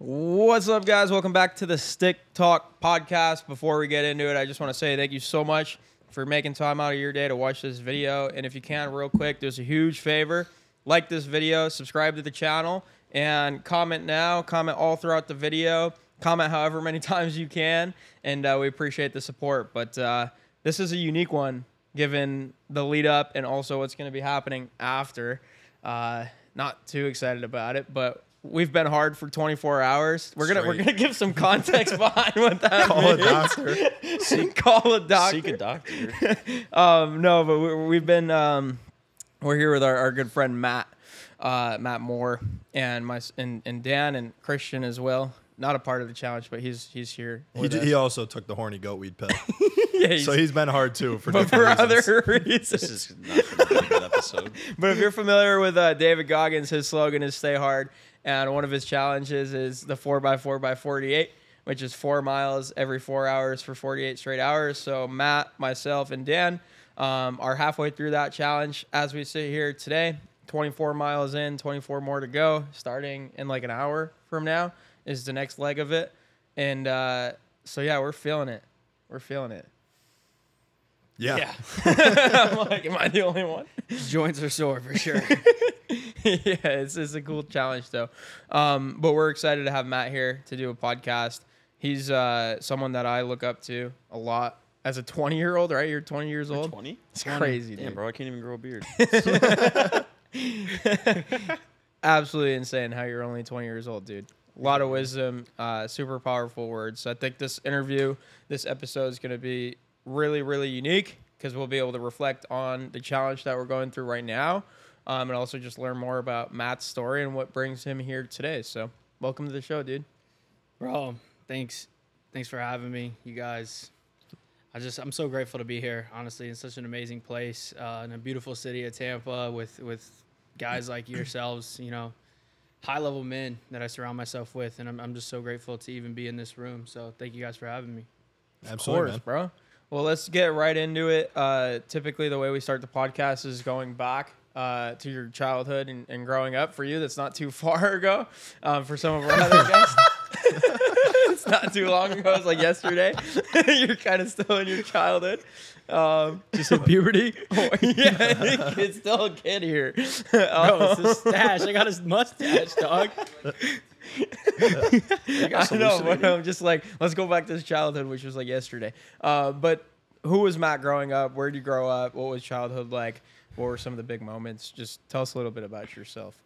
What's up, guys? Welcome back to the Stick Talk podcast. Before we get into it, I just want to say thank you so much for making time out of your day to watch this video. And if you can, real quick, there's a huge favor like this video, subscribe to the channel, and comment now. Comment all throughout the video. Comment however many times you can. And uh, we appreciate the support. But uh, this is a unique one given the lead up and also what's going to be happening after. Uh, not too excited about it, but we've been hard for 24 hours. We're gonna we're gonna give some context behind what that Call a means. doctor. Call a doctor. Seek a doctor. um, no, but we, we've been um, we're here with our, our good friend Matt, uh, Matt Moore, and my and, and Dan and Christian as well. Not a part of the challenge, but he's he's here. He, j- he also took the horny goat weed pill. yeah, he's, so he's been hard too for but for different other reasons. reasons. This is not a good episode. But if you're familiar with uh, David Goggins, his slogan is "Stay Hard," and one of his challenges is the four x four x forty-eight, which is four miles every four hours for forty-eight straight hours. So Matt, myself, and Dan um, are halfway through that challenge as we sit here today. Twenty-four miles in, twenty-four more to go. Starting in like an hour from now is the next leg of it, and uh, so yeah, we're feeling it. We're feeling it. Yeah. Yeah. I'm like, am I the only one? Joints are sore for sure. yeah, it's, it's a cool challenge though. Um, but we're excited to have Matt here to do a podcast. He's uh, someone that I look up to a lot as a 20 year old, right? You're 20 years old. Twenty. It's crazy, Damn, dude. bro, I can't even grow a beard. Absolutely insane how you're only 20 years old, dude. A lot of wisdom, uh, super powerful words. So I think this interview, this episode is going to be really, really unique because we'll be able to reflect on the challenge that we're going through right now um, and also just learn more about Matt's story and what brings him here today. So welcome to the show, dude. Bro, thanks. Thanks for having me, you guys. I just I'm so grateful to be here, honestly, in such an amazing place, uh, in a beautiful city of Tampa with with guys like yourselves, you know, high level men that I surround myself with, and I'm I'm just so grateful to even be in this room. So thank you guys for having me. Absolutely, course, man. bro. Well, let's get right into it. Uh, typically, the way we start the podcast is going back uh, to your childhood and, and growing up. For you, that's not too far ago. Um, for some of our other guests, it's not too long ago. It's like yesterday. You're kind of still in your childhood. Um, Just hit puberty. yeah, it's still a kid here. Bro, it's a stash. I got his mustache, dog. I know, but I'm just like, let's go back to his childhood, which was like yesterday. Uh, but who was Matt growing up? Where did you grow up? What was childhood like? What were some of the big moments? Just tell us a little bit about yourself.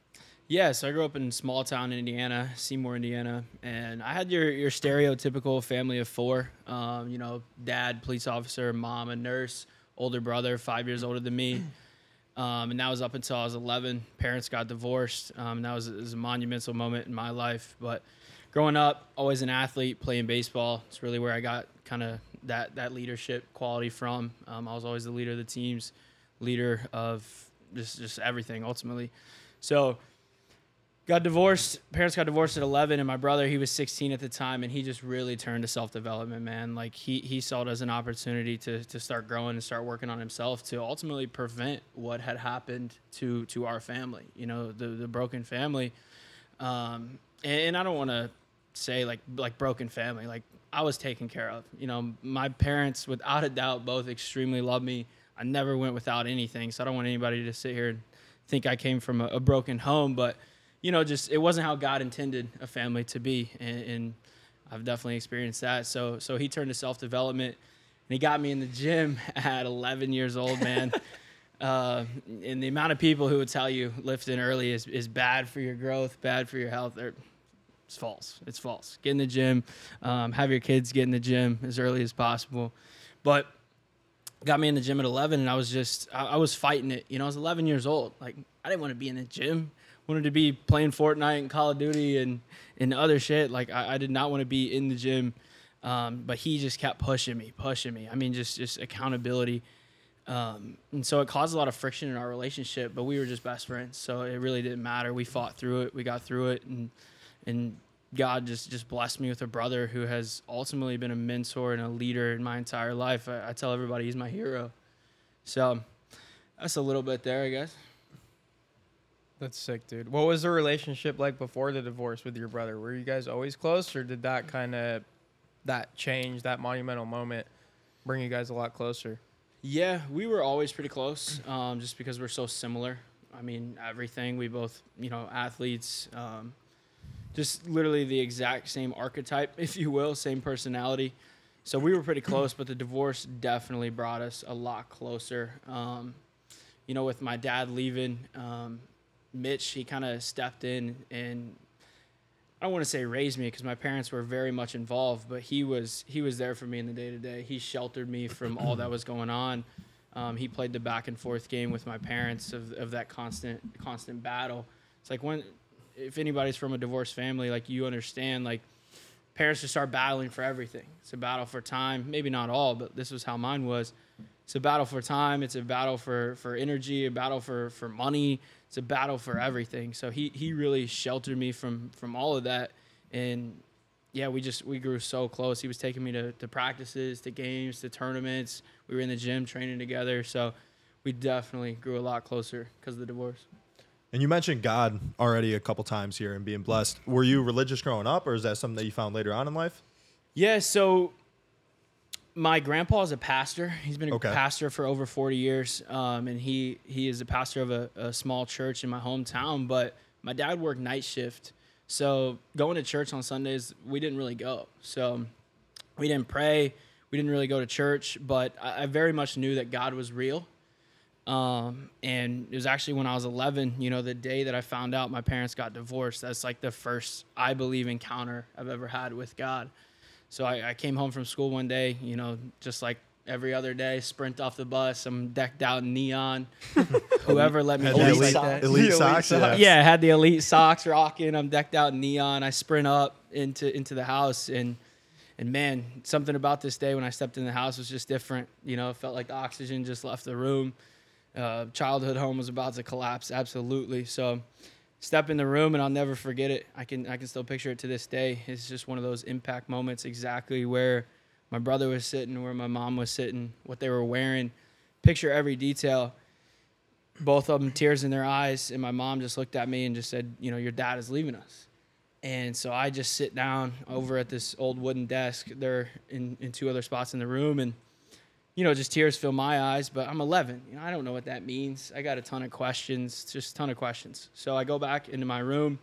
Yeah, so I grew up in small town in Indiana, Seymour, Indiana, and I had your your stereotypical family of four. Um, you know, dad, police officer, mom, a nurse, older brother, five years older than me. Um, and that was up until I was 11. Parents got divorced. Um, that was, was a monumental moment in my life. But growing up, always an athlete, playing baseball. It's really where I got kind of that that leadership quality from. Um, I was always the leader of the teams, leader of just just everything ultimately. So got divorced parents got divorced at 11 and my brother he was 16 at the time and he just really turned to self-development man. Like he, he saw it as an opportunity to, to start growing and start working on himself to ultimately prevent what had happened to to our family you know the, the broken family. Um, and, and i don't want to say like like broken family like i was taken care of you know. My parents without a doubt both extremely loved me. I never went without anything so i don't want anybody to sit here and think i came from a, a broken home but you know, just it wasn't how God intended a family to be, and, and I've definitely experienced that. So, so he turned to self development, and he got me in the gym at 11 years old, man. uh, and the amount of people who would tell you lifting early is, is bad for your growth, bad for your health, they're- it's false. It's false. Get in the gym, um, have your kids get in the gym as early as possible, but got me in the gym at 11 and i was just I, I was fighting it you know i was 11 years old like i didn't want to be in the gym wanted to be playing fortnite and call of duty and and other shit like i, I did not want to be in the gym. Um, but he just kept pushing me pushing me. I mean just just accountability. Um, and so it caused a lot of friction in our relationship but we were just best friends. So it really didn't matter. We fought through it. We got through it. And and God just just blessed me with a brother who has ultimately been a mentor and a leader in my entire life. I, I tell everybody he's my hero. So that's a little bit there, I guess. That's sick, dude. What was the relationship like before the divorce with your brother? Were you guys always close, or did that kind of that change, that monumental moment, bring you guys a lot closer? Yeah, we were always pretty close, um, just because we're so similar. I mean, everything. We both, you know, athletes. Um, just literally the exact same archetype, if you will, same personality. So we were pretty close, but the divorce definitely brought us a lot closer. Um, you know, with my dad leaving, um, Mitch, he kind of stepped in and I don't want to say raised me because my parents were very much involved, but he was he was there for me in the day to day. He sheltered me from all that was going on. Um, he played the back and forth game with my parents of, of that constant constant battle. It's like when if anybody's from a divorced family, like you understand, like parents just start battling for everything. It's a battle for time. Maybe not all, but this was how mine was. It's a battle for time. It's a battle for for energy. A battle for for money it's a battle for everything. So he he really sheltered me from from all of that, and yeah, we just we grew so close. He was taking me to, to practices, to games, to tournaments. We were in the gym training together. So we definitely grew a lot closer because of the divorce. And you mentioned God already a couple times here and being blessed. Were you religious growing up, or is that something that you found later on in life? Yeah, so my grandpa is a pastor. He's been a Okay. pastor for over 40 years, um, and he he is a pastor of a, a small church in my hometown. But my dad worked night shift, so going to church on Sundays we didn't really go. So we didn't pray. We didn't really go to church, but I, I very much knew that God was real. Um, and it was actually when I was 11, you know, the day that I found out my parents got divorced. That's like the first, I believe, encounter I've ever had with God. So I, I came home from school one day, you know, just like every other day, sprint off the bus. I'm decked out in neon. Whoever let me Had do the it elite, like that. elite Elite socks. socks. Yeah. Yeah, I had the elite socks rocking. I'm decked out in neon. I sprint up into into the house and and man, something about this day when I stepped in the house was just different. You know, it felt like the oxygen just left the room. Uh, childhood home was about to collapse, absolutely. So, step in the room and I'll never forget it. I can I can still picture it to this day. It's just one of those impact moments, exactly where my brother was sitting, where my mom was sitting, what they were wearing. Picture every detail both of them tears in their eyes and my mom just looked at me and just said you know your dad is leaving us and so i just sit down over at this old wooden desk there in, in two other spots in the room and you know just tears fill my eyes but i'm 11 you know i don't know what that means i got a ton of questions just a ton of questions so i go back into my room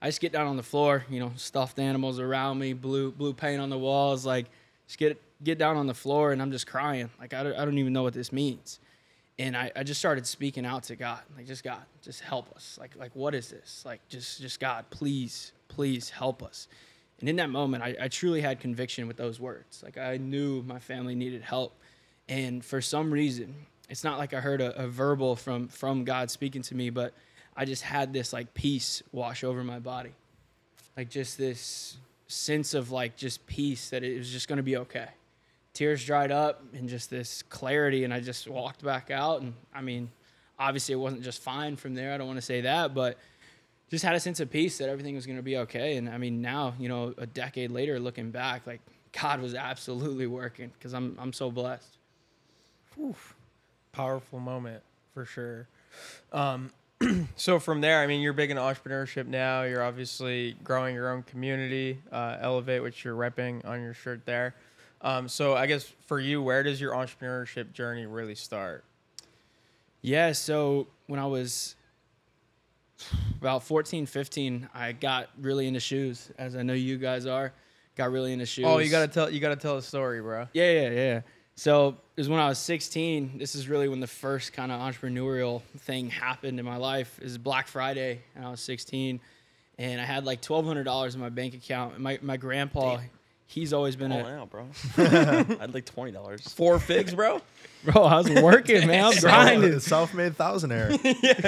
i just get down on the floor you know stuffed animals around me blue blue paint on the walls like just get get down on the floor and i'm just crying like i don't, I don't even know what this means and I, I just started speaking out to God, like just God, just help us. Like like what is this? Like just just God, please, please help us. And in that moment, I, I truly had conviction with those words. Like I knew my family needed help, and for some reason, it's not like I heard a, a verbal from from God speaking to me, but I just had this like peace wash over my body, like just this sense of like just peace that it was just gonna be okay. Tears dried up and just this clarity and i just walked back out. And i mean obviously it wasn't just fine from there i don't want to say that but just had a sense of peace that everything was going to be okay and i mean now you know a decade later looking back like god was absolutely working because i'm i'm so blessed Oof. Powerful moment for sure. Um, so from there, I mean, you're big in entrepreneurship now. You're obviously growing your own community, uh, Elevate, which you're repping on your shirt there. Um, so I guess for you, where does your entrepreneurship journey really start? Yeah, so when I was about 14, 15, I got really into shoes, as I know you guys are. Got really into shoes. Oh, you gotta tell you gotta tell a story, bro. Yeah, yeah, yeah. So it was when I was 16. This is really when the first kind of entrepreneurial thing happened in my life. Is Black Friday, and I was 16, and I had like $1,200 in my bank account. And my my grandpa, he's always been All a out, bro. I had like twenty dollars. Four figs, bro. bro. I was working, man. I was grinding. Self-made thousandaire.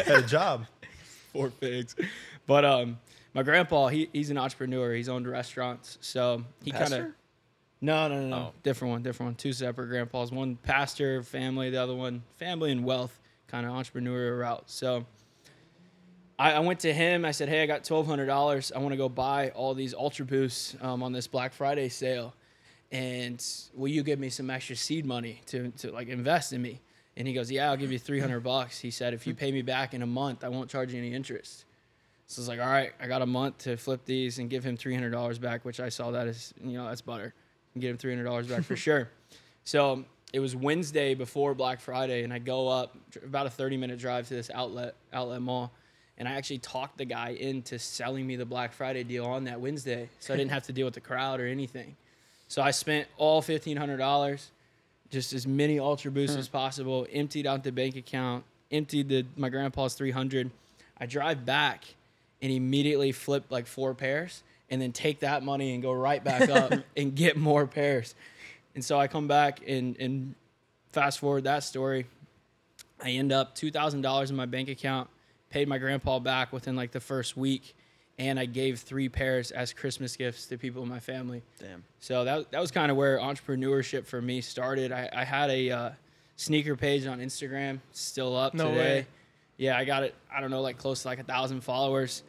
Had a job. Four figs. But um, my grandpa, he, he's an entrepreneur. He's owned restaurants, so he kind of no, no, no, no, Oh. different one, different one. Two separate grandpas. One pastor, family. The other one, family and wealth, kind of entrepreneurial route. So. I, I went to him. I said, "Hey, I got twelve hundred dollars. I want to go buy all these Ultra Boosts um, on this Black Friday sale, and will you give me some extra seed money to to like invest in me?" And he goes, "Yeah, I'll give you 300 bucks." He said, "If you pay me back in a month, I won't charge you any interest." So I was like, "All right, I got a month to flip these and give him $300 back," which I saw that as, you know, that's butter. And get him $300 back for sure. So it was Wednesday before Black Friday, and I go up about a 30 minute drive to this outlet outlet mall, and I actually talked the guy into selling me the Black Friday deal on that Wednesday, so I didn't have to deal with the crowd or anything. So I spent all fifteen hundred dollars, just as many Ultra Boosts hmm. as possible. Emptied out the bank account, emptied the my grandpa's three hundred. I drive back, and immediately flip like four pairs, and then take that money and go right back up and get more pairs. And so I come back and and fast forward that story. I end up two thousand dollars in my bank account, paid my grandpa back within like the first week, and I gave three pairs as Christmas gifts to people in my family. Damn. So that that was kind of where entrepreneurship for me started. I, I had a uh, sneaker page on Instagram, still up No today. way. Yeah, I got it. I don't know, like close to like a thousand followers,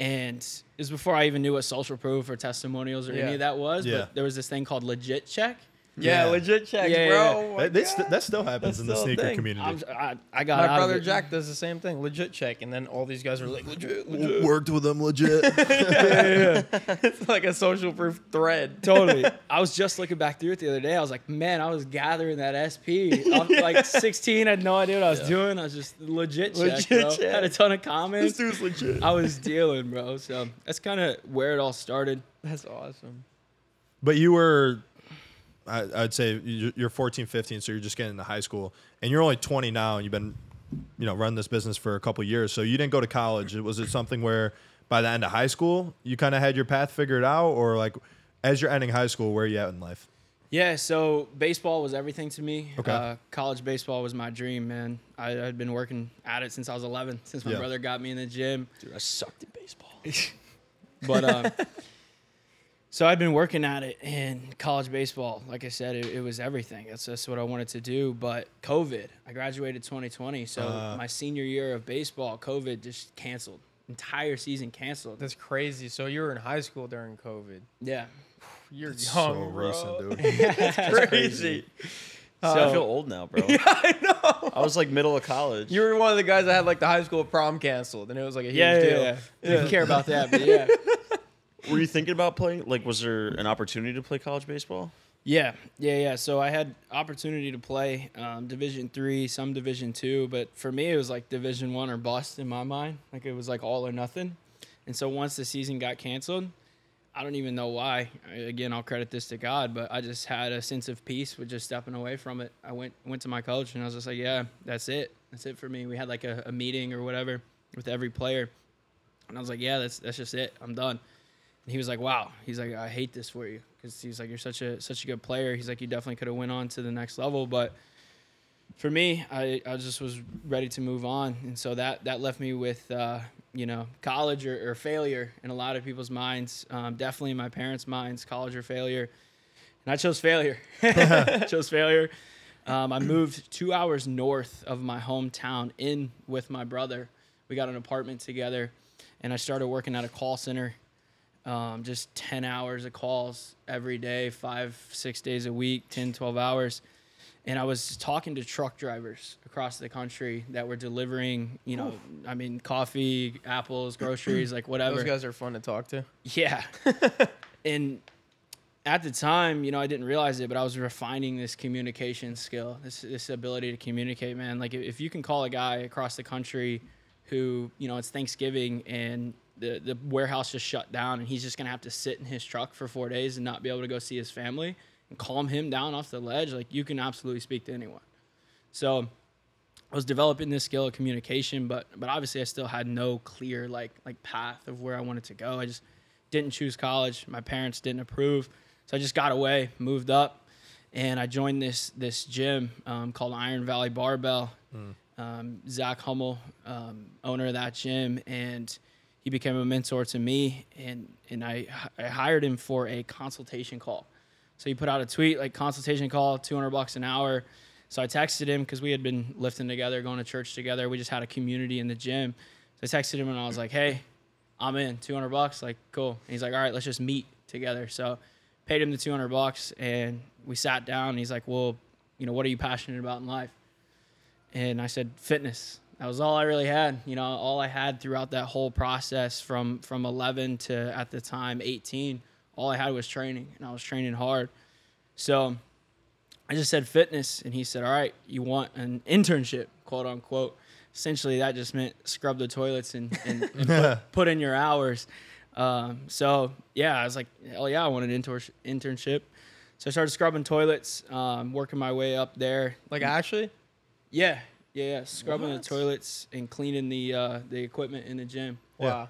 and it was before I even knew what social proof or testimonials or Yeah. any of that was. Yeah. But there was this thing called Legit Check. Yeah, Yeah. legit checks, Yeah, yeah, bro. yeah. Oh my That, that's- God. that still happens That's in the still a sneaker thing. community. I'm, I, I got My out of brother it. Jack does the same thing, legit check, and then all these guys are like legit, legit. Worked with them legit. it's like a social proof thread. totally. I was just looking back through it the other day. I was like, man, I was gathering that SP. I was like 16, I had no idea what I was doing. I was just legit check, Legit bro. check. Had a ton of comments. dude's legit. I was dealing, bro. So that's kind of where it all started. That's awesome. But you were, I, I'd say you- you're 14, 15, so you're just getting into high school, and you're only 20 now, and you've been, you know, running this business for a couple years. So you didn't go to college. Was it something where by the end of high school you kind of had your path figured out, or like as you're ending high school, where are you at in life? Yeah, so baseball was everything to me. Okay. Uh, college baseball was my dream, man. I, I'd been working at it since I was 11, since my Yeah. brother got me in the gym. Dude, I sucked at baseball. But um, so I'd been working at it in college baseball. Like I said, it, it was everything. That's just what I wanted to do. But COVID, I graduated 2020. So Uh. my senior year of baseball, COVID just canceled. Entire season canceled. That's crazy. So you were in high school during COVID. Yeah. You're so young, bro. recent, dude. That's crazy. I So- feel old now, bro. Yeah, I know. I was like middle of college. You were one of the guys that had like the high school prom canceled, and it was like a huge Yeah, yeah, deal. yeah. Didn't care about that, but yeah. Were you thinking about playing? Like, was there an opportunity to play college baseball? Yeah, yeah, yeah. So I had opportunity to play um, Division three, some Division two, but for me it was like Division one or bust in my mind. Like it was like all or nothing. And so once the season got canceled, I don't even know why. Again, I'll credit this to God, but I just had a sense of peace with just stepping away from it. I went went to my coach and I was just like, yeah, that's it. That's it for me. We had like a, a meeting or whatever with every player, and I was like, yeah, that's that's just it. I'm done. He was like, "Wow." He's like, "I hate this for you," because he's like, "You're such a such a good player." He's like, "You definitely could have went on to the next level," but for me, I, I just was ready to move on, and so that that left me with uh, you know college or, or failure in a lot of people's minds. Um, definitely in my parents' minds, college or failure, and I chose failure. chose failure. Um, I moved two hours north of my hometown in with my brother. We got an apartment together, and I started working at a call center um, just 10 hours of calls every day, five, six days a week, 10, 12 hours. And I was talking to truck drivers across the country that were delivering, you know, I mean, coffee, apples, groceries, like whatever. Those guys are fun to talk to. Yeah. and at the time, you know, I didn't realize it, but I was refining this communication skill, this this ability to communicate, man. Like if, if you can call a guy across the country who, you know, it's Thanksgiving and the, the warehouse just shut down and he's just gonna have to sit in his truck for four days and not be able to go see his family and calm him down off the ledge, like you can absolutely speak to anyone. So I was developing this skill of communication, but but obviously I still had no clear like like path of where I wanted to go. I just didn't choose college. My parents didn't approve, so I just got away, moved up, and I joined this this gym um, called Iron Valley Barbell. Um, Zach Hummel, um, owner of that gym, and he became a mentor to me, and and I I hired him for a consultation call. So he put out a tweet like consultation call, 200 bucks an hour. So I texted him because we had been lifting together, going to church together. We just had a community in the gym. So I texted him and I was like, "Hey, I'm in, 200 bucks." Like, cool. And he's like, "All right, let's just meet together." So paid him the 200 bucks and we sat down. And he's like, "Well, you know, what are you passionate about in life?" and I said fitness. That was all I really had. You know, all I had throughout that whole process from from 11 to at the time 18. All I had was training, and I was training hard. So I just said fitness, and he said, "All right, you want an internship, quote unquote." Essentially, that just meant scrub the toilets and, and, and put, put in your hours. Um, so yeah, I was like, hell yeah, I want an inter- internship. So I started scrubbing toilets, um, working my way up there. Like actually, Yeah, yeah, yeah. Scrubbing What? the toilets and cleaning the uh, the equipment in the gym. Yeah. wow.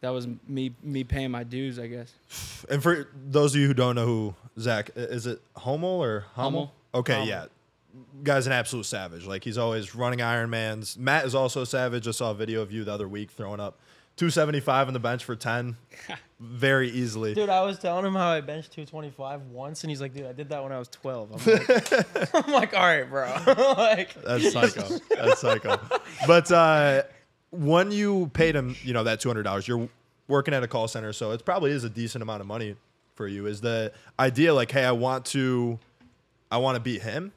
That was me me paying my dues, I guess. And for those of you who don't know who Zach is, it Hummel or Hummel? Hummel. Okay, Hummel. yeah. Guy's an absolute savage. Like he's always running Ironmans. Matt is also a savage. I saw a video of you the other week throwing up 275 on the bench for 10 very easily. Dude, I was telling him how I benched 225 once, and he's like, "Dude, I did that when I was 12." I'm like, I'm like "All right, bro." like, That's psycho. That's psycho. But uh, when you paid him, you know, that two hundred dollars, you're working at a call center, so it probably is a decent amount of money for you. Is the idea like, hey, I want to, I want to beat him,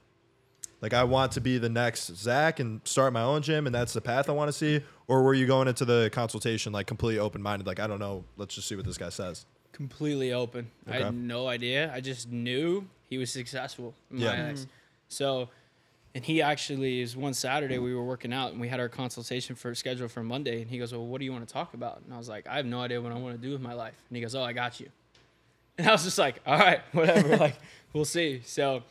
like I want to be the next Zach and start my own gym, and that's the path I want to see, or were you going into the consultation like completely open minded, like I don't know, let's just see what this guy says. Completely open. Okay. I had no idea. I just knew he was successful in Yeah. my eyes. Mm-hmm. So, and he actually is one Saturday we were working out and we had our consultation for schedule for Monday, and he goes, "Well, what do you want to talk about?" And I was like, "I have no idea what I want to do with my life." And he goes, "Oh, I got you." And I was just like, "All right, whatever. like, we'll see." So,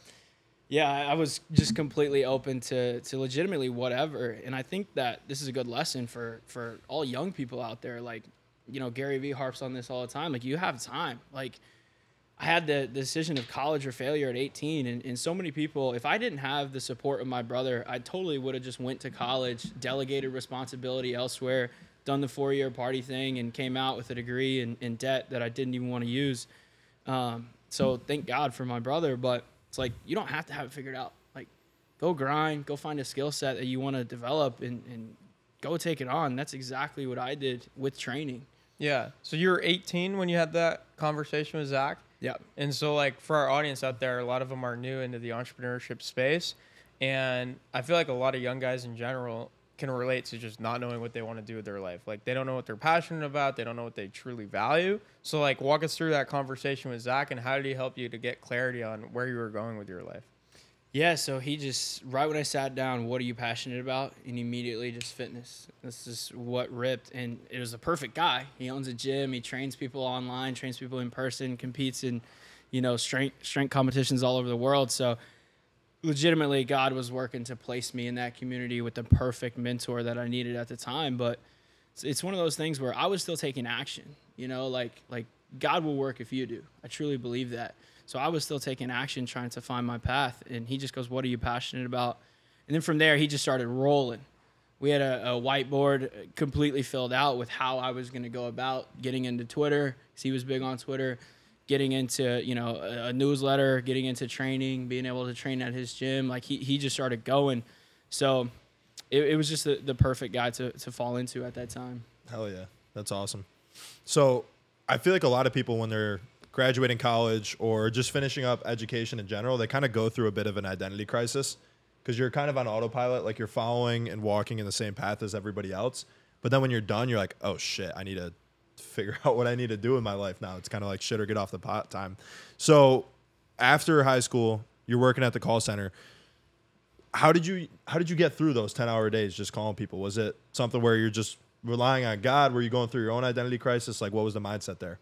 yeah, I was just completely open to to legitimately whatever, and I think that this is a good lesson for for all young people out there. Like, you know, Gary Vee harps on this all the time. Like, you have time. Like, I had the decision of college or failure at 18, and, and so many people. If I didn't have the support of my brother, I totally would have just went to college, delegated responsibility elsewhere, done the four year party thing, and came out with a degree in, in debt that I didn't even want to use. Um, so thank God for my brother, but it's like you don't have to have it figured out. Like, go grind, go find a skill set that you want to develop, and, and go take it on. That's exactly what I did with training. yeah. So you were 18 when you had that conversation with Zach. Yeah. And so, like, for our audience out there, a lot of them are new into the entrepreneurship space. And I feel like a lot of young guys in general can relate to just not knowing what they want to do with their life. Like, they don't know what they're passionate about, they don't know what they truly value. So, like, walk us through that conversation with Zach and how did he help you to get clarity on where you were going with your life? Yeah, so he just right when I sat down, what are you passionate about? And immediately just fitness. This is what ripped, and it was a perfect guy. He owns a gym. He trains people online, trains people in person, competes in, you know, strength strength competitions all over the world. So, legitimately, God was working to place me in that community with the perfect mentor that I needed at the time. But it's, it's one of those things where I was still taking action. You know, like like God will work if you do. I truly believe that. So I was still taking action, trying to find my path. And he just goes, "What are you passionate about?" And then from there, he just started rolling. We had a, a whiteboard completely filled out with how I was going to go about getting into Twitter. 'cause he was big on Twitter, getting into you know a, a newsletter, getting into training, being able to train at his gym. Like he he just started going. So it, it was just the, the perfect guy to, to fall into at that time. Hell yeah. That's awesome. So I feel like a lot of people, when they're graduating college or just finishing up education in general, they kind of go through a bit of an identity crisis because you're kind of on autopilot, like you're following and walking in the same path as everybody else. But then when you're done, you're like, oh shit, I need to figure out what I need to do in my life now. It's kind of like shit or get off the pot time. So after high school, you're working at the call center. How did you how did you get through those 10 hour days just calling people? Was it something where you're just relying on God? Were you going through your own identity crisis? Like what was the mindset there?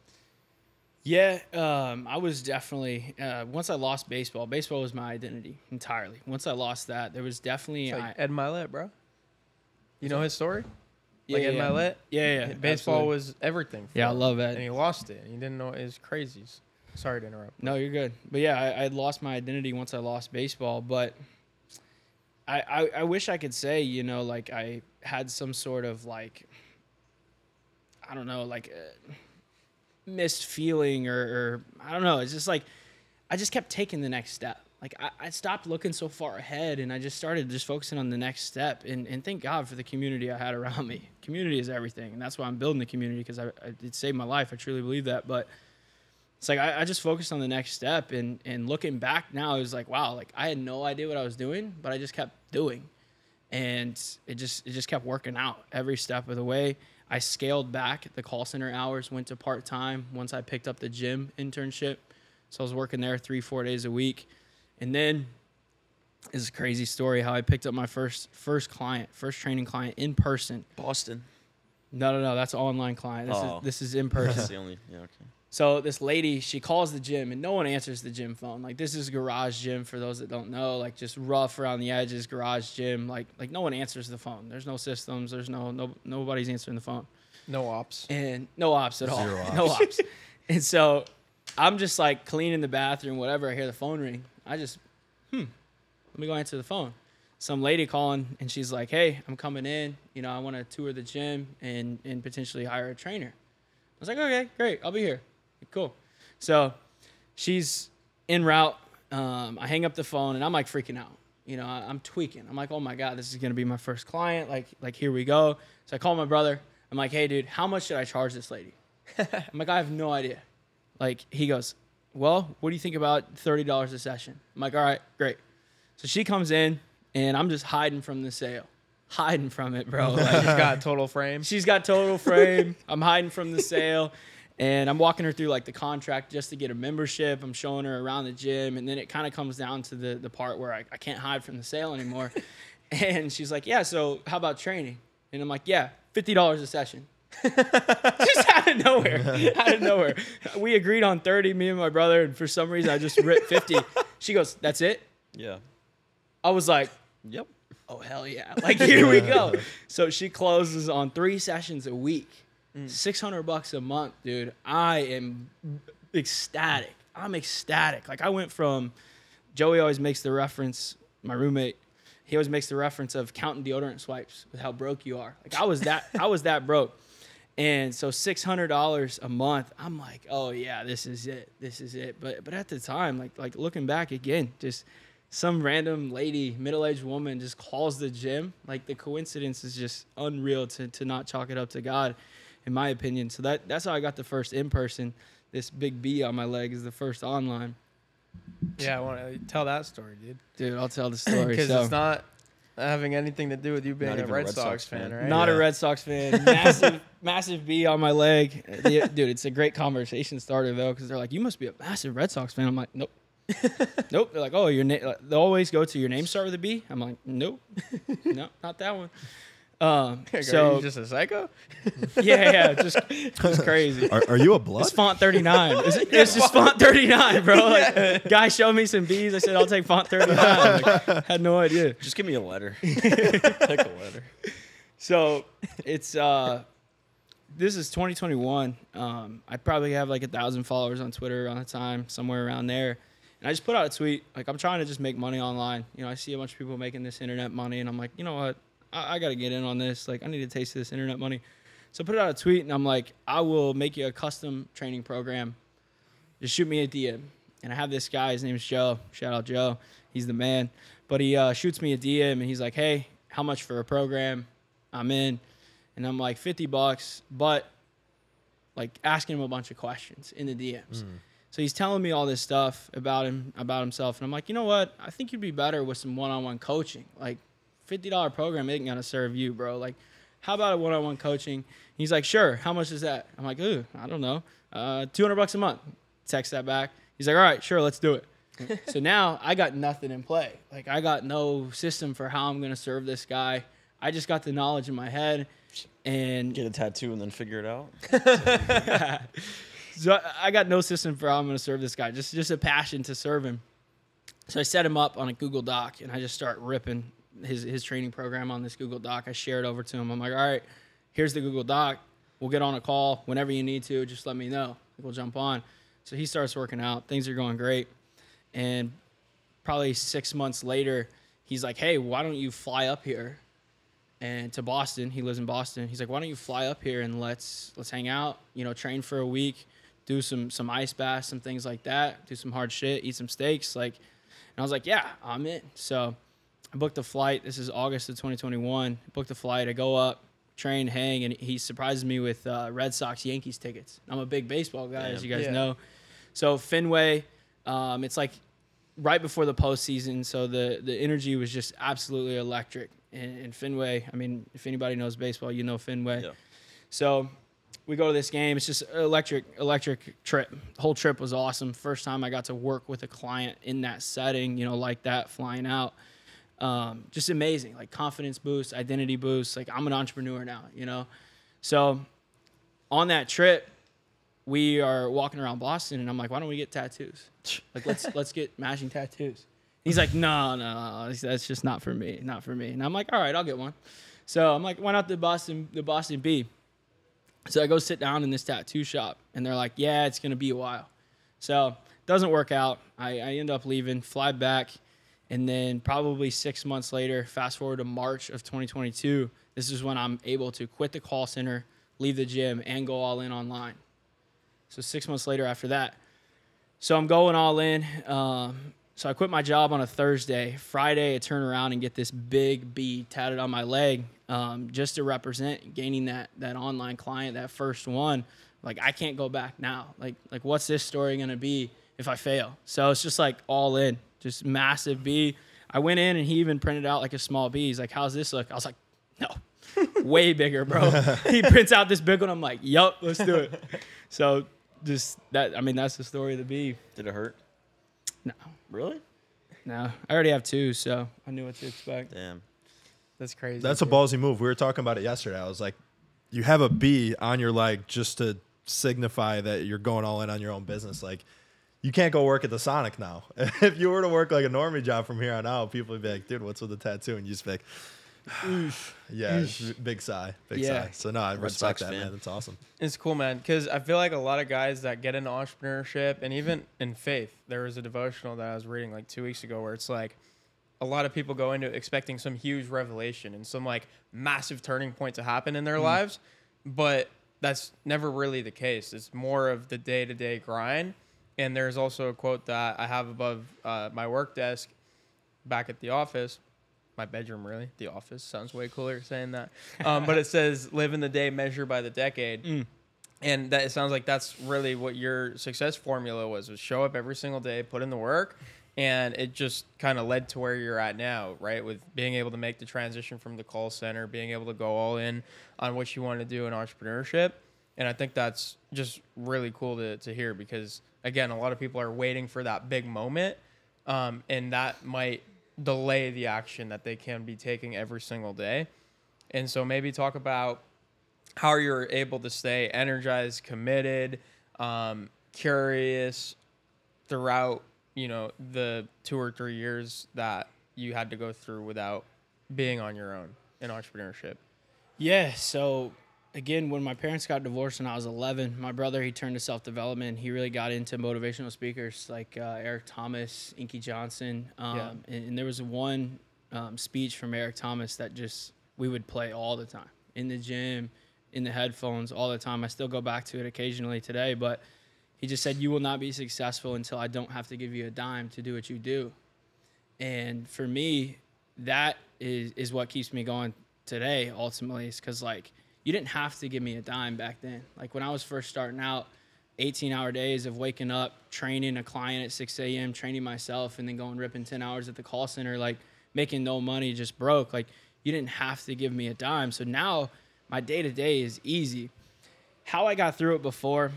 Yeah, um, I was definitely uh, once I lost baseball. Baseball was my identity entirely. Once I lost that, there was definitely It's like I- Ed Mylett, bro. You know his story? Yeah, like Ed yeah. Mylett? Yeah, yeah. Baseball absolutely. was everything. for Yeah, I love Ed. And he lost it. And he didn't know it was crazy. Sorry to interrupt. No, you're good. But yeah, I, I lost my identity once I lost baseball. But I, I, I wish I could say, you know, like I had some sort of like, I don't know, like uh, missed feeling or, or I don't know. It's just like I just kept taking the next step. Like I, I stopped looking so far ahead and I just started just focusing on the next step. And, and thank God for the community I had around me. Community is everything. And that's why I'm building the community because I, I, it saved my life. I truly believe that. But it's like I, I just focused on the next step and and looking back now it was like wow like i had no idea what i was doing but i just kept doing and it just it just kept working out every step of the way. I scaled back the call center hours, went to part time once I picked up the gym internship. So I was working there three, four days a week. And then this is a crazy story how I picked up my first first client, first training client in person. Boston. No, no, no, that's an online client. This Oh. is this is in person. That's the only. Yeah. Okay. So this lady, she calls the gym and no one answers the gym phone. Like this is garage gym for those that don't know, like just rough around the edges, garage gym. Like like no one answers the phone. There's no systems. There's no no nobody's answering the phone. No ops. And no ops at all. Zero No ops. and so I'm just like cleaning the bathroom, whatever. I hear the phone ring. I just, hmm, let me go answer the phone. Some lady calling and she's like, "Hey, I'm coming in. You know, I want to tour the gym and and potentially hire a trainer." I was like, "Okay, great. I'll be here." Cool. So she's en route. Um, I hang up the phone and I'm like freaking out. You know, I'm tweaking. I'm like, "Oh my god, this is gonna be my first client. Like, like here we go." So I call my brother. I'm like, "Hey, dude, how much should I charge this lady?" I'm like, "I have no idea." Like he goes, "Well, what do you think about thirty dollars a session?" I'm like, "All right, great." So she comes in, and I'm just hiding from the sale, hiding from it, bro. Like, She's got total frame. she's got total frame. I'm hiding from the sale, and I'm walking her through like the contract just to get a membership. I'm showing her around the gym, and then it kind of comes down to the the part where I, I can't hide from the sale anymore. and she's like, "Yeah, so how about training?" And I'm like, "Yeah, fifty dollars a session." just of nowhere, out of nowhere. We agreed on thirty, me and my brother, and for some reason I just ripped fifty. She goes, "That's it." Yeah. I was like, Yep. oh hell yeah like here we go so she closes on three sessions a week mm. 600 bucks a month dude i am ecstatic i'm ecstatic like i went from joey always makes the reference my roommate he always makes the reference of counting deodorant swipes with how broke you are like i was that i was that broke and so $600 a month i'm like oh yeah this is it this is it. But but at the time like like looking back again just some random lady middle-aged woman just calls the gym. Like the coincidence is just unreal to, to not chalk it up to god in my opinion. So that that's how i got the first in person this big b on my leg is the first online. Yeah, I want to tell that story, dude. dude i'll tell the story Because so. it's not having anything to do with you being Not a even Red, Sox, fan, fan. right? Not a Red Sox fan. Massive, massive B on my leg. Dude, it's a great conversation starter though, because they're like, "You must be a massive Red Sox fan." I'm like, "Nope, nope." They're like, "Oh, your name." Like, they always go to your name start with a B. I'm like, "Nope, no, not that one." Um, Are so you just a psycho? yeah, yeah, just, just crazy. Are, are you a blood? It's font 39. It's, it's just font 39, bro. Like, guy showed me some bees. I said, I'll take font 39. Like, had no idea. Just give me a letter. Take a letter. So it's uh this is 2021. Um, I probably have like a thousand followers on Twitter around the time, somewhere around there. And I just put out a tweet like I'm trying to just make money online. You know, I see a bunch of people making this internet money, and I'm like, you know what? I, I got to get in on this. Like, I need a taste of this internet money. So I put out a tweet, and I'm like, I will make you a custom training program. Just shoot me a DM. And I have this guy. His name's Joe. Shout out Joe. He's the man. But he uh, shoots me a DM, and he's like, Hey, how much for a program? I'm in. And I'm like, 50 bucks, but like asking him a bunch of questions in the DMs. So he's telling me all this stuff about him, about himself. And I'm like, you know what? I think you'd be better with some one on one coaching. Like, $50 program ain't gonna serve you, bro. Like, how about a one on one coaching? He's like, sure. How much is that? I'm like, ooh, I don't know. Uh, 200 bucks a month. Text that back. He's like, all right, sure, let's do it. so now I got nothing in play. Like, I got no system for how I'm gonna serve this guy. I just got the knowledge in my head. And Get a tattoo and then figure it out. so I- got no system for how I'm to serve this guy. Just just a passion to serve him. So I set him up on a Google Doc, and I just start ripping his his training program on this Google Doc. I share it over to him. I'm like, all right, here's the Google Doc. We'll get on a call whenever you need to. Just let me know. We'll jump on. So he starts working out. Things are going great, and probably six months later, he's like, hey, why don't you fly up here? and to Boston. He lives in Boston. He's like, "Why don't you fly up here and let's let's hang out? You know, train for a week, do some some ice baths, some things like that, do some hard shit, eat some steaks." Like, and I was like, "Yeah, I'm in." So I booked a flight. This is August of 2021. Booked a flight. I go up, train, hang, and he surprises me with uh, Red Sox Yankees tickets. I'm a big baseball guy, as you guys Yeah. know. So Fenway, um, it's like right before the postseason, so the the energy was just absolutely electric. And, in Fenway. I mean, if anybody knows baseball, you know Fenway. Yeah. So we go to this game. It's just electric, electric trip. The whole trip was awesome. First time I got to work with a client in that setting, you know, like that, flying out. Um, just amazing, like confidence boost, identity boost. Like I'm an entrepreneur now, you know. So on that trip, we are walking around Boston, and I'm like, why don't we get tattoos? Like let's let's get matching tattoos. He's like, no, no, that's just not for me, not for me. And I'm like, all right, I'll get one. So I'm like, why not the Boston, the Boston B? So I go sit down in this tattoo shop, and they're like, yeah, it's gonna be a while. So doesn't work out. I, I end up leaving, fly back, and then probably six months later, fast forward to March of 2022, this is when I'm able to quit the call center, leave the gym, and go all in online. So six months later after that, so I'm going all in. Um, so I quit my job on a Thursday. Friday, I turn around and get this big B tatted on my leg, um, just to represent gaining that that online client, that first one. Like I can't go back now. Like like what's this story gonna be if I fail? So it's just like all in, just massive B. I went in and he even printed out like a small B. He's like, "How's this look?" I was like, "No, way bigger, bro." he prints out this big one. I'm like, "Yup, let's do it." So just that. I mean, that's the story of the B. Did it hurt? No, Really? no, I already have two, so I knew what to expect. Damn. That's crazy. That's a ballsy move. We were talking about it yesterday. I was like, you have a B on your leg just to signify that you're going all in on your own business. Like, you can't go work at the Sonic now. if you were to work like a normie job from here on out, people would be like, dude, what's with the tattoo? And you just be like, yeah, it's big sigh, big Yeah. sigh. So no, I respect Sox that, fan. man. That's awesome. It's cool, man, because I feel like a lot of guys that get into entrepreneurship and even in faith, there was a devotional that I was reading like two weeks ago where it's like a lot of people go into expecting some huge revelation and some like massive turning point to happen in their mm. lives, but that's never really the case. It's more of the day to day grind. And there's also a quote that I have above uh, my work desk back at the office my bedroom really the office sounds way cooler saying that. Um, but it says live in the day measure by the decade. And that it sounds like that's really what your success formula was was show up every single day put in the work and it just kind of led to where you're at now right? With being able to make the transition from the call center being able to go all in on what you want to do in entrepreneurship and i think that's just really cool to, to hear because again a lot of people are waiting for that big moment um, and that might delay the action that they can be taking every single day and so maybe talk about how you're able to stay energized, committed, um, curious throughout, you know, the two or three years that you had to go through without being on your own in entrepreneurship. Yeah. So again, when my parents got divorced when I was 11, my brother he turned to self development. He really got into motivational speakers like uh, Eric Thomas, Inky Johnson, um, Yeah. and, and there was one um, speech from Eric Thomas that just we would play all the time in the gym, in the headphones, all the time. I still go back to it occasionally today, but he just said, "You will not be successful until I don't have to give you a dime to do what you do." And for me, that is is what keeps me going today. Ultimately, is because like you didn't have to give me a dime back then. Like when I was first starting out, 18 hour days of waking up, training a client at 6 a.m., training myself, and then going ripping 10 hours at the call center, like making no money, just broke. Like you didn't have to give me a dime. So now my day to day is easy. How I got through it before,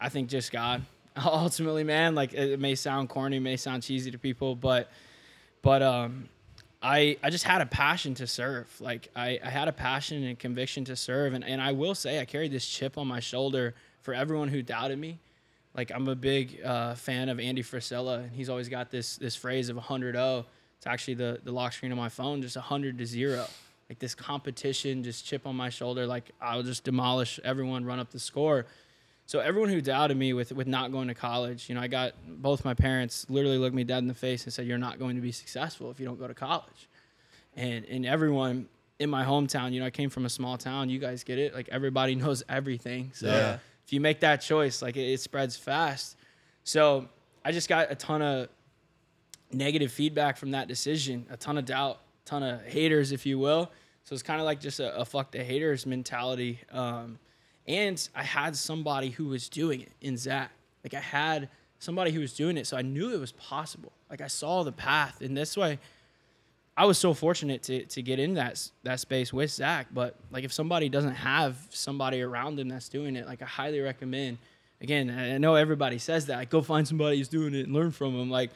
I think just God. Ultimately, man, like it may sound corny, may sound cheesy to people, but but um I I just had a passion to serve. Like I, I had a passion and conviction to serve and, and I will say I carried this chip on my shoulder for everyone who doubted me. Like I'm a big uh, fan of Andy Frisella and he's always got this this phrase of 100-0. It's actually the the lock screen on my phone, just 100 to 0. Like this competition, just chip on my shoulder, like I'll just demolish everyone, run up the score. So everyone who doubted me with with not going to college, you know, I got both my parents literally looked me dead in the face and said, "You're not going to be successful if you don't go to college." And and everyone in my hometown, you know, I came from a small town. You guys get it? Like everybody knows everything. So Yeah. if you make that choice, like it, it spreads fast. So I just got a ton of negative feedback from that decision, a ton of doubt, ton of haters, if you will. So it's kind of like just a, a fuck the haters mentality. Um, and I had somebody who was doing it in Zach. Like I had somebody who was doing it, so I knew it was possible. Like I saw the path, and this way, I was so fortunate to to get in that that space with Zach. But like, if somebody doesn't have somebody around them that's doing it, like I highly recommend. Again, I know everybody says that. Like, go find somebody who's doing it and learn from them. Like,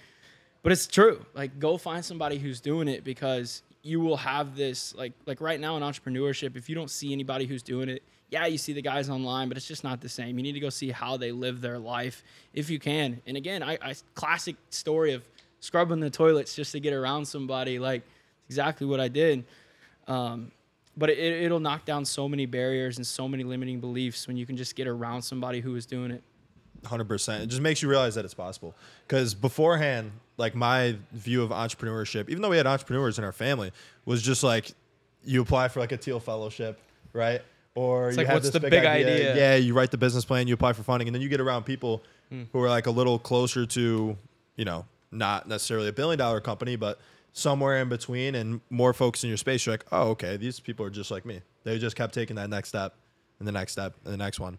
but it's true. Like, go find somebody who's doing it because you will have this. Like, like right now in entrepreneurship, if you don't see anybody who's doing it, yeah, you see the guys online, but it's just not the same. You need to go see how they live their life if you can. And again, I, I classic story of scrubbing the toilets just to get around somebody. Like, exactly what I did. Um, but it, it'll knock down so many barriers and so many limiting beliefs when you can just get around somebody who is doing it. Hundred percent. It just makes you realize that it's possible. Because beforehand, like my view of entrepreneurship, even though we had entrepreneurs in our family, was just like you apply for like a Thiel Fellowship, right? Or like, what's the big idea? Yeah, you write the business plan, you apply for funding, and then you get around people Hmm. who are like a little closer to, you know, not necessarily a billion dollar company, but somewhere in between and more folks in your space. You're like, oh, okay, these people are just like me. They just kept taking that next step and the next step and the next one.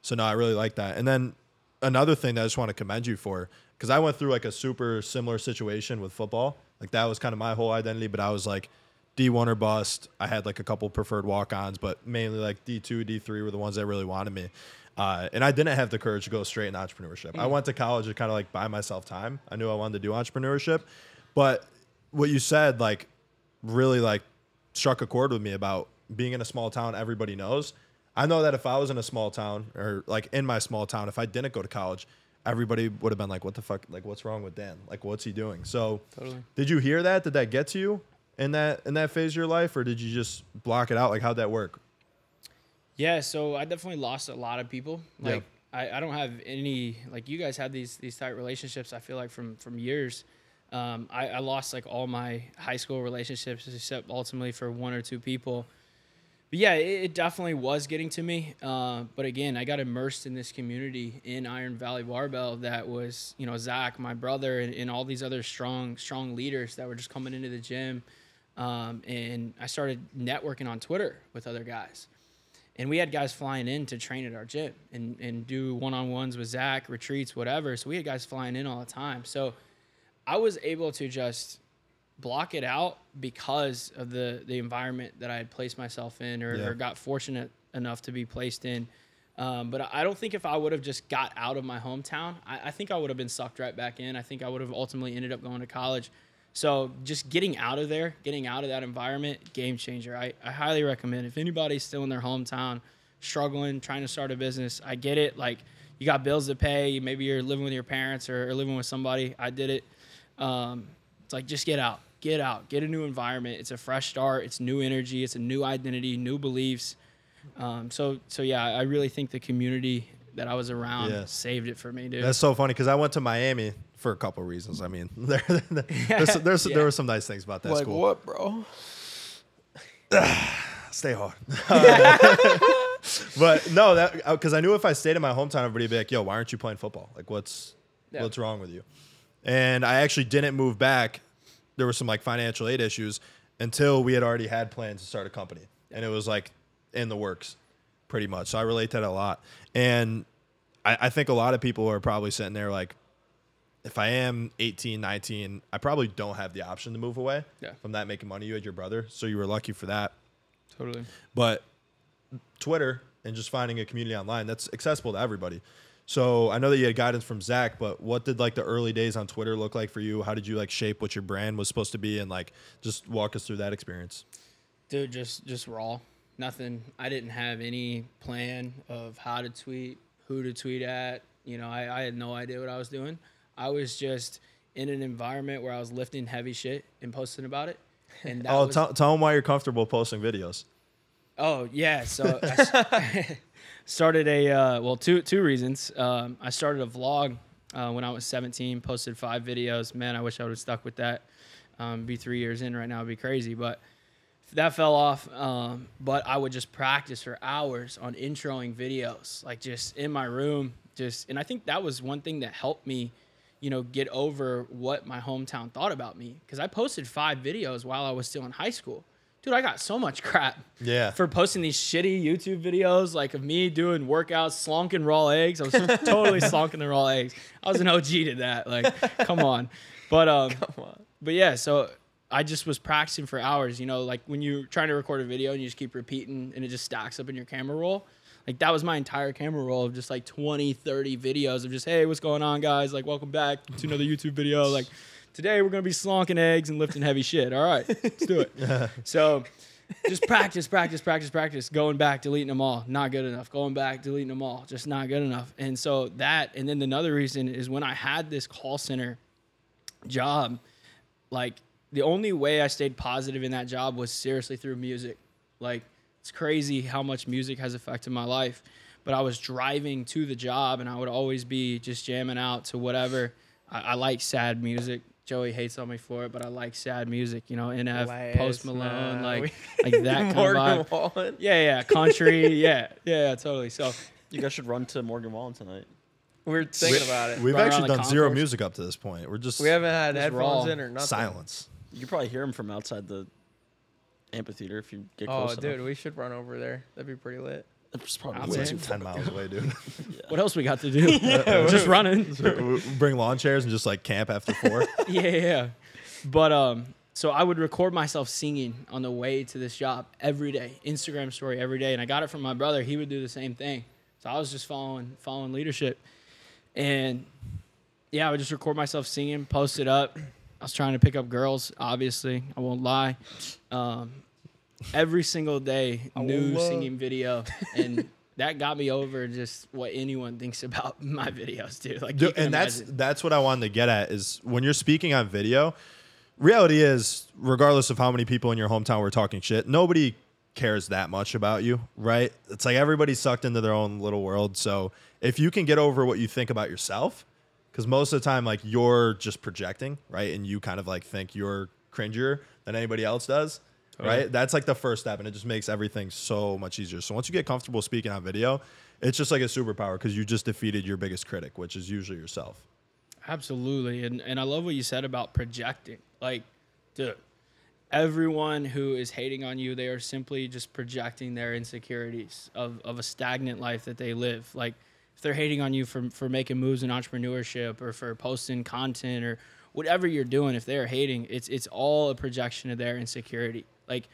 So no, I really like that. And then another thing that I just want to commend you for, because I went through like a super similar situation with football. Like that was kind of my whole identity, but I was like D1 or bust. I had like a couple preferred walk-ons, but mainly like D2, D3 were the ones that really wanted me. Uh, and I didn't have the courage to go straight in entrepreneurship. I went to college to kind of like buy myself time. I knew I wanted to do entrepreneurship, but what you said like really like struck a chord with me about being in a small town everybody knows. I know that if I was in a small town or like in my small town, if I didn't go to college, everybody would have been like, "What the fuck? Like, what's wrong with Dan? Like, what's he doing?" So, Totally. did you hear that? Did that get to you in that in that phase of your life, or did you just block it out? Like, how'd that work? Yeah, so I definitely lost a lot of people. Yeah. Like I, I don't have any like you guys had these these tight relationships. I feel like from from years. Um, I, I lost like all my high school relationships except ultimately for one or two people. But yeah, it, it definitely was getting to me. Uh, but again, I got immersed in this community in Iron Valley Barbell that was, you know, Zach, my brother, and, and all these other strong, strong leaders that were just coming into the gym. Um, and I started networking on Twitter with other guys. And we had guys flying in to train at our gym and, and do one on ones with Zach, retreats, whatever. So we had guys flying in all the time. So I was able to just block it out because of the the environment that I had placed myself in or, Yeah. or got fortunate enough to be placed in. Um, but I don't think if I would have just got out of my hometown, I, I think I would have been sucked right back in. I think I would have ultimately ended up going to college. So just getting out of there, getting out of that environment, game changer. I, I highly recommend if anybody's still in their hometown, struggling, trying to start a business. I get it. Like you got bills to pay. Maybe you're living with your parents or, or living with somebody. I did it. Um, it's like just get out, get out, get a new environment. It's a fresh start. It's new energy. It's a new identity, new beliefs. Um, so so yeah, I really think the community that I was around Yeah. saved it for me, dude. That's so funny because I went to Miami for a couple of reasons. I mean, there, there's, there's, Yeah. there were some nice things about that like school. what, bro? Stay hard. but no, that uh, because I knew if I stayed in my hometown, everybody would be like, "Yo, why aren't you playing football? Like, what's Yeah. what's wrong with you?" And I actually didn't move back. There were some like financial aid issues until we had already had plans to start a company, and it was like in the works, pretty much. So I relate that a lot, and I, I think a lot of people are probably sitting there like, if I am 18, 19, I probably don't have the option to move away Yeah. from that making money. You had your brother, so you were lucky for that. totally. But Twitter and just finding a community online that's accessible to everybody. So I know that you had guidance from Zach, but what did like the early days on Twitter look like for you? How did you like shape what your brand was supposed to be, and like just walk us through that experience? Dude, just just raw. Nothing. I didn't have any plan of how to tweet, who to tweet at. You know, I, I had no idea what I was doing. I was just in an environment where I was lifting heavy shit and posting about it. And that Oh, was, tell, tell them why you're comfortable posting videos. Oh yeah, so I started a uh, well two two reasons. Um, I started a vlog uh, when I was 17. Posted five videos. Man, I wish I would have stuck with that. Um, be three years in right now, it'd be crazy. But that fell off. Um, but I would just practice for hours on introing videos, like just in my room. Just and I think that was one thing that helped me, you know, get over what my hometown thought about me because I posted five videos while I was still in high school. Dude, I got so much crap Yeah. for posting these shitty YouTube videos, like of me doing workouts, slonking raw eggs. I was totally slonking the raw eggs. I was an OG to that. Like, come on. But um, Come on. but yeah, so I just was practicing for hours. You know, like when you're trying to record a video and you just keep repeating and it just stacks up in your camera roll. Like that was my entire camera roll of just like 20, 30 videos of just, hey, what's going on, guys? Like, welcome back to another YouTube video. Like, today we're gonna be slonking eggs and lifting heavy shit. All right, let's do it. so just practice, practice, practice, practice. Going back, deleting them all, not good enough. Going back, deleting them all, just not good enough. And so that, and then another reason is when I had this call center job, like the only way I stayed positive in that job was seriously through music. Like it's crazy how much music has affected my life. But I was driving to the job and I would always be just jamming out to whatever. I, I like sad music. Joey hates on me for it, but I like sad music. You know, NF, Last Post Malone, night like we- like that kind of vibe. Wallen. Yeah, yeah, country. yeah, yeah, yeah, totally. So You guys should run to Morgan Wallen tonight. We're thinking about it. We've Run actually around the done zero music up to this point. We're just We haven't had Just headphones raw. in or nothing. silence. You could probably hear him from outside the amphitheater if you get Oh, close dude, enough. we should run over there. That'd be pretty lit. It's probably way too Ten miles away, dude. what else we got to do? just running. We Bring lawn chairs and just like camp after four. yeah, yeah, yeah. But um, so I would record myself singing on the way to this job every day, Instagram story every day, and I got it from my brother. He would do the same thing. So I was just following following leadership, and yeah, I would just record myself singing, post it up. I was trying to pick up girls, obviously. I won't lie. Um, every single day, new won't singing video, and that got me over just what anyone thinks about my videos, dude. Like, Dude, and that's imagine. that's what I wanted to get at is when you're speaking on video, reality is regardless of how many people in your hometown were talking shit, nobody cares that much about you, right? It's like everybody's sucked into their own little world. So if you can get over what you think about yourself, because most of the time, like you're just projecting, right? And you kind of like think you're cringier than anybody else does. Oh, right, that's like the first step, and it just makes everything so much easier. So once you get comfortable speaking on video, it's just like a superpower because you just defeated your biggest critic, which is usually yourself. Absolutely. And and I love what you said about projecting. Like, dude, everyone who is hating on you, they are simply just projecting their insecurities of, of a stagnant life that they live. Like if they're hating on you for for making moves in entrepreneurship or for posting content or whatever you're doing, if they're hating, it's it's all a projection of their insecurity. Like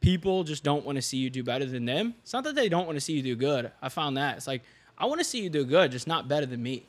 people just don't want to see you do better than them. It's not that they don't want to see you do good. I found that. It's like I want to see you do good, just not better than me.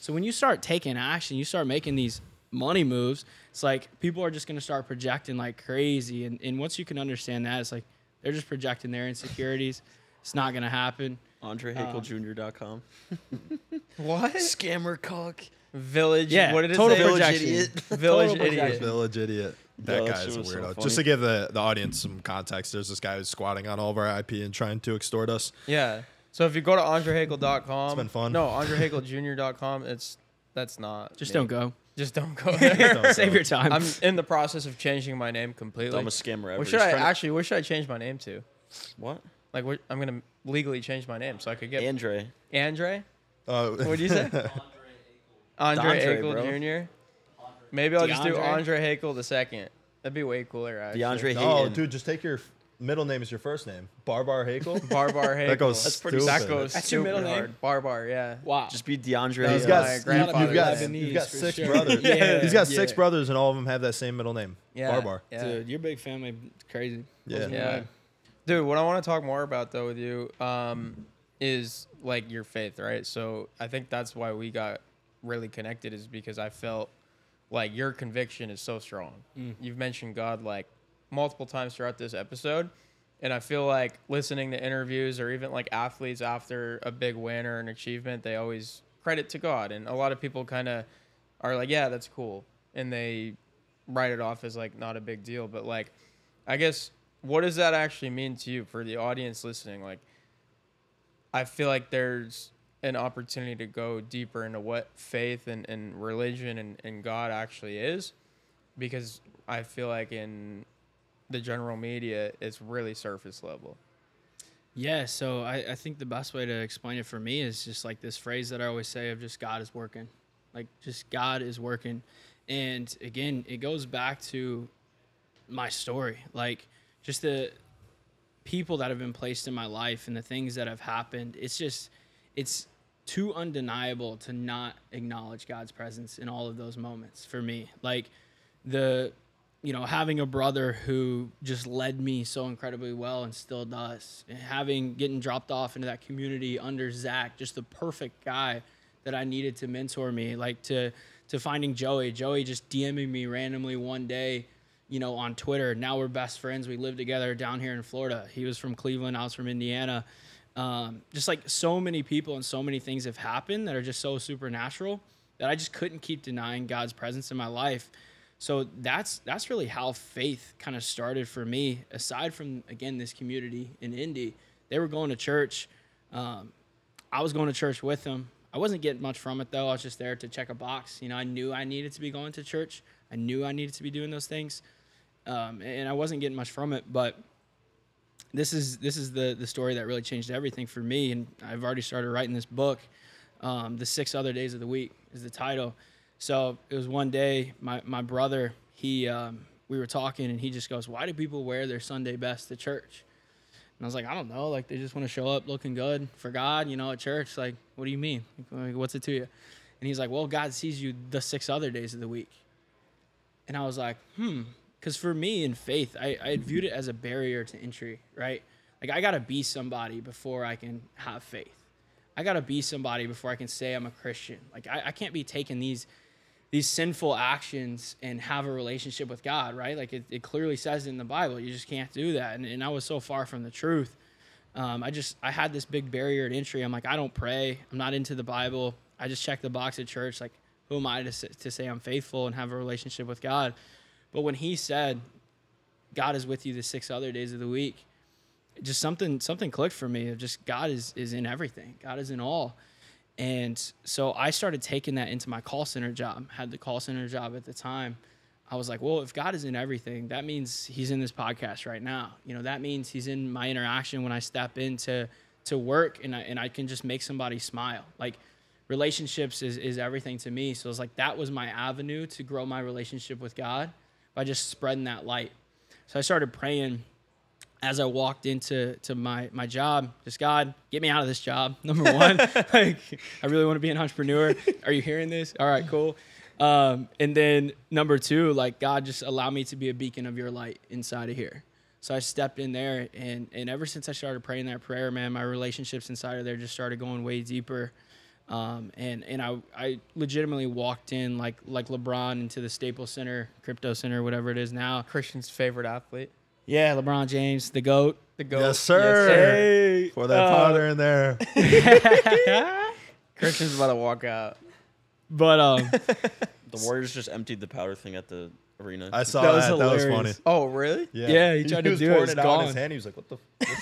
So when you start taking action, you start making these money moves, it's like people are just gonna start projecting like crazy. And, and once you can understand that, it's like they're just projecting their insecurities. It's not gonna happen. AndreHakeljr.com. Uh. What? Scammer cock. Village. Yeah, What did it total say? projection. idiot. Village Total idiot. projection. Village idiot. That Yeah, that guy shit is a was so weirdo. funny. Just to give the, the audience some context, there's this guy who's squatting on all of our IP and trying to extort us. Yeah. So if you go to andrehakel.com, It's been fun. No, andrehakeljr.com. It's that's not. Just me. don't go. Just don't go there. Don't Save go. your time. I'm in the process of changing my name completely. Dumbest scammer ever. What should He's I trying to- actually? What should I change my name to? What? Like, what, I'm gonna legally change my name so I could get Andre. Andre. Uh, What do you say? Andre Dondre, Hakel bro. Jr. Maybe I'll just do DeAndre? Andre Hakel the second. That'd be way cooler. Actually. DeAndre oh, dude, just take your f- middle name as your first name. Barbar Hakel. Barbar Hakel. That goes That's pretty That goes That's your middle super name? hard. Barbar, yeah. Wow. Just be DeAndre. He's He's Yeah, got, my you've- grandfather's you've got, name. you've got for six sure. brothers. Yeah, He's got yeah. six brothers, and all of them have that same middle name. Yeah. Barbar. Yeah. Dude, your big family crazy. Yeah. Blows me Yeah. away. Dude, what I want to talk more about though with you um, is like your faith, right? So I think that's why we got really connected is because I felt like your conviction is so strong. You've mentioned God like multiple times throughout this episode. And I feel like listening to interviews or even like athletes after a big win or an achievement, they always credit to God. And a lot of people kind of are like, yeah, that's cool. And they write it off as like not a big deal. But like, I guess, what does that actually mean to you for the audience listening? Like, I feel like there's an opportunity to go deeper into what faith and, and religion and, and God actually is because I feel like in the general media, it's really surface level. Yeah, so I, I think the best way to explain it for me is just like this phrase that I always say of just God is working. Like just God is working. And again, it goes back to my story. Like just the people that have been placed in my life and the things that have happened. It's just it's too undeniable to not acknowledge God's presence in all of those moments for me. Like the you know, having a brother who just led me so incredibly well and still does, and having getting dropped off into that community under Zach, just the perfect guy that I needed to mentor me, like to to finding Joey. Joey just DMing me randomly one day, you know, on Twitter. Now we're best friends. We live together down here in Florida. He was from Cleveland. I was from Indiana. Um, just like so many people and so many things have happened that are just so supernatural that I just couldn't keep denying God's presence in my life. So that's that's really how faith kind of started for me. Aside from again this community in Indy, they were going to church. Um, I was going to church with them. I wasn't getting much from it though. I was just there to check a box. You know, I knew I needed to be going to church. I knew I needed to be doing those things, um, and I wasn't getting much from it. But this is this is the the story that really changed everything for me. And I've already started writing this book. Um, the six other days of the week is the title. So it was one day, my my brother he um, we were talking and he just goes, "Why do people wear their Sunday best to church?" And I was like, "I don't know. Like they just want to show up looking good for God, you know, at church. Like, what do you mean? Like, what's it to you?" And he's like, "Well, God sees you the six other days of the week." And I was like, "Hmm." Because for me in faith, I, I viewed it as a barrier to entry, right? Like I gotta be somebody before I can have faith. I gotta be somebody before I can say I'm a Christian. Like I, I can't be taking these these sinful actions and have a relationship with God, right? Like it, it clearly says in the Bible, you just can't do that. And, and I was so far from the truth. Um, I just I had this big barrier to entry. I'm like, I don't pray. I'm not into the Bible. I just check the box at church. Like, who am I to, to say I'm faithful and have a relationship with God? But when he said, God is with you the six other days of the week, just something something clicked for me. Of Just God is is in everything. God is in all. And so I started taking that into my call center job. Had the call center job at the time. I was like, well, if God is in everything, that means He's in this podcast right now. You know, that means He's in my interaction when I step into to work, and I and I can just make somebody smile. Like relationships is is everything to me. So it's like that was my avenue to grow my relationship with God by just spreading that light. So I started praying as I walked into to my my job, just God, get me out of this job. Number one, like I really want to be an entrepreneur. Are you hearing this? All right, cool. Um, and then number two, like God, just allow me to be a beacon of your light inside of here. So I stepped in there, and and ever since I started praying that prayer, man, my relationships inside of there just started going way deeper. Um, and and I I legitimately walked in like like LeBron into the Staples Center, Crypto Center, whatever it is now. Christian's favorite athlete. Yeah, LeBron James, the goat. The goat. Yes, sir. Hey, For that uh, powder in there. Christian's about to walk out. But um, The Warriors just emptied the powder thing at the arena. I saw That that. was That was funny. Oh, really? Yeah, he tried to was do it, pouring it's it out in his hand. He was like, "What the? F-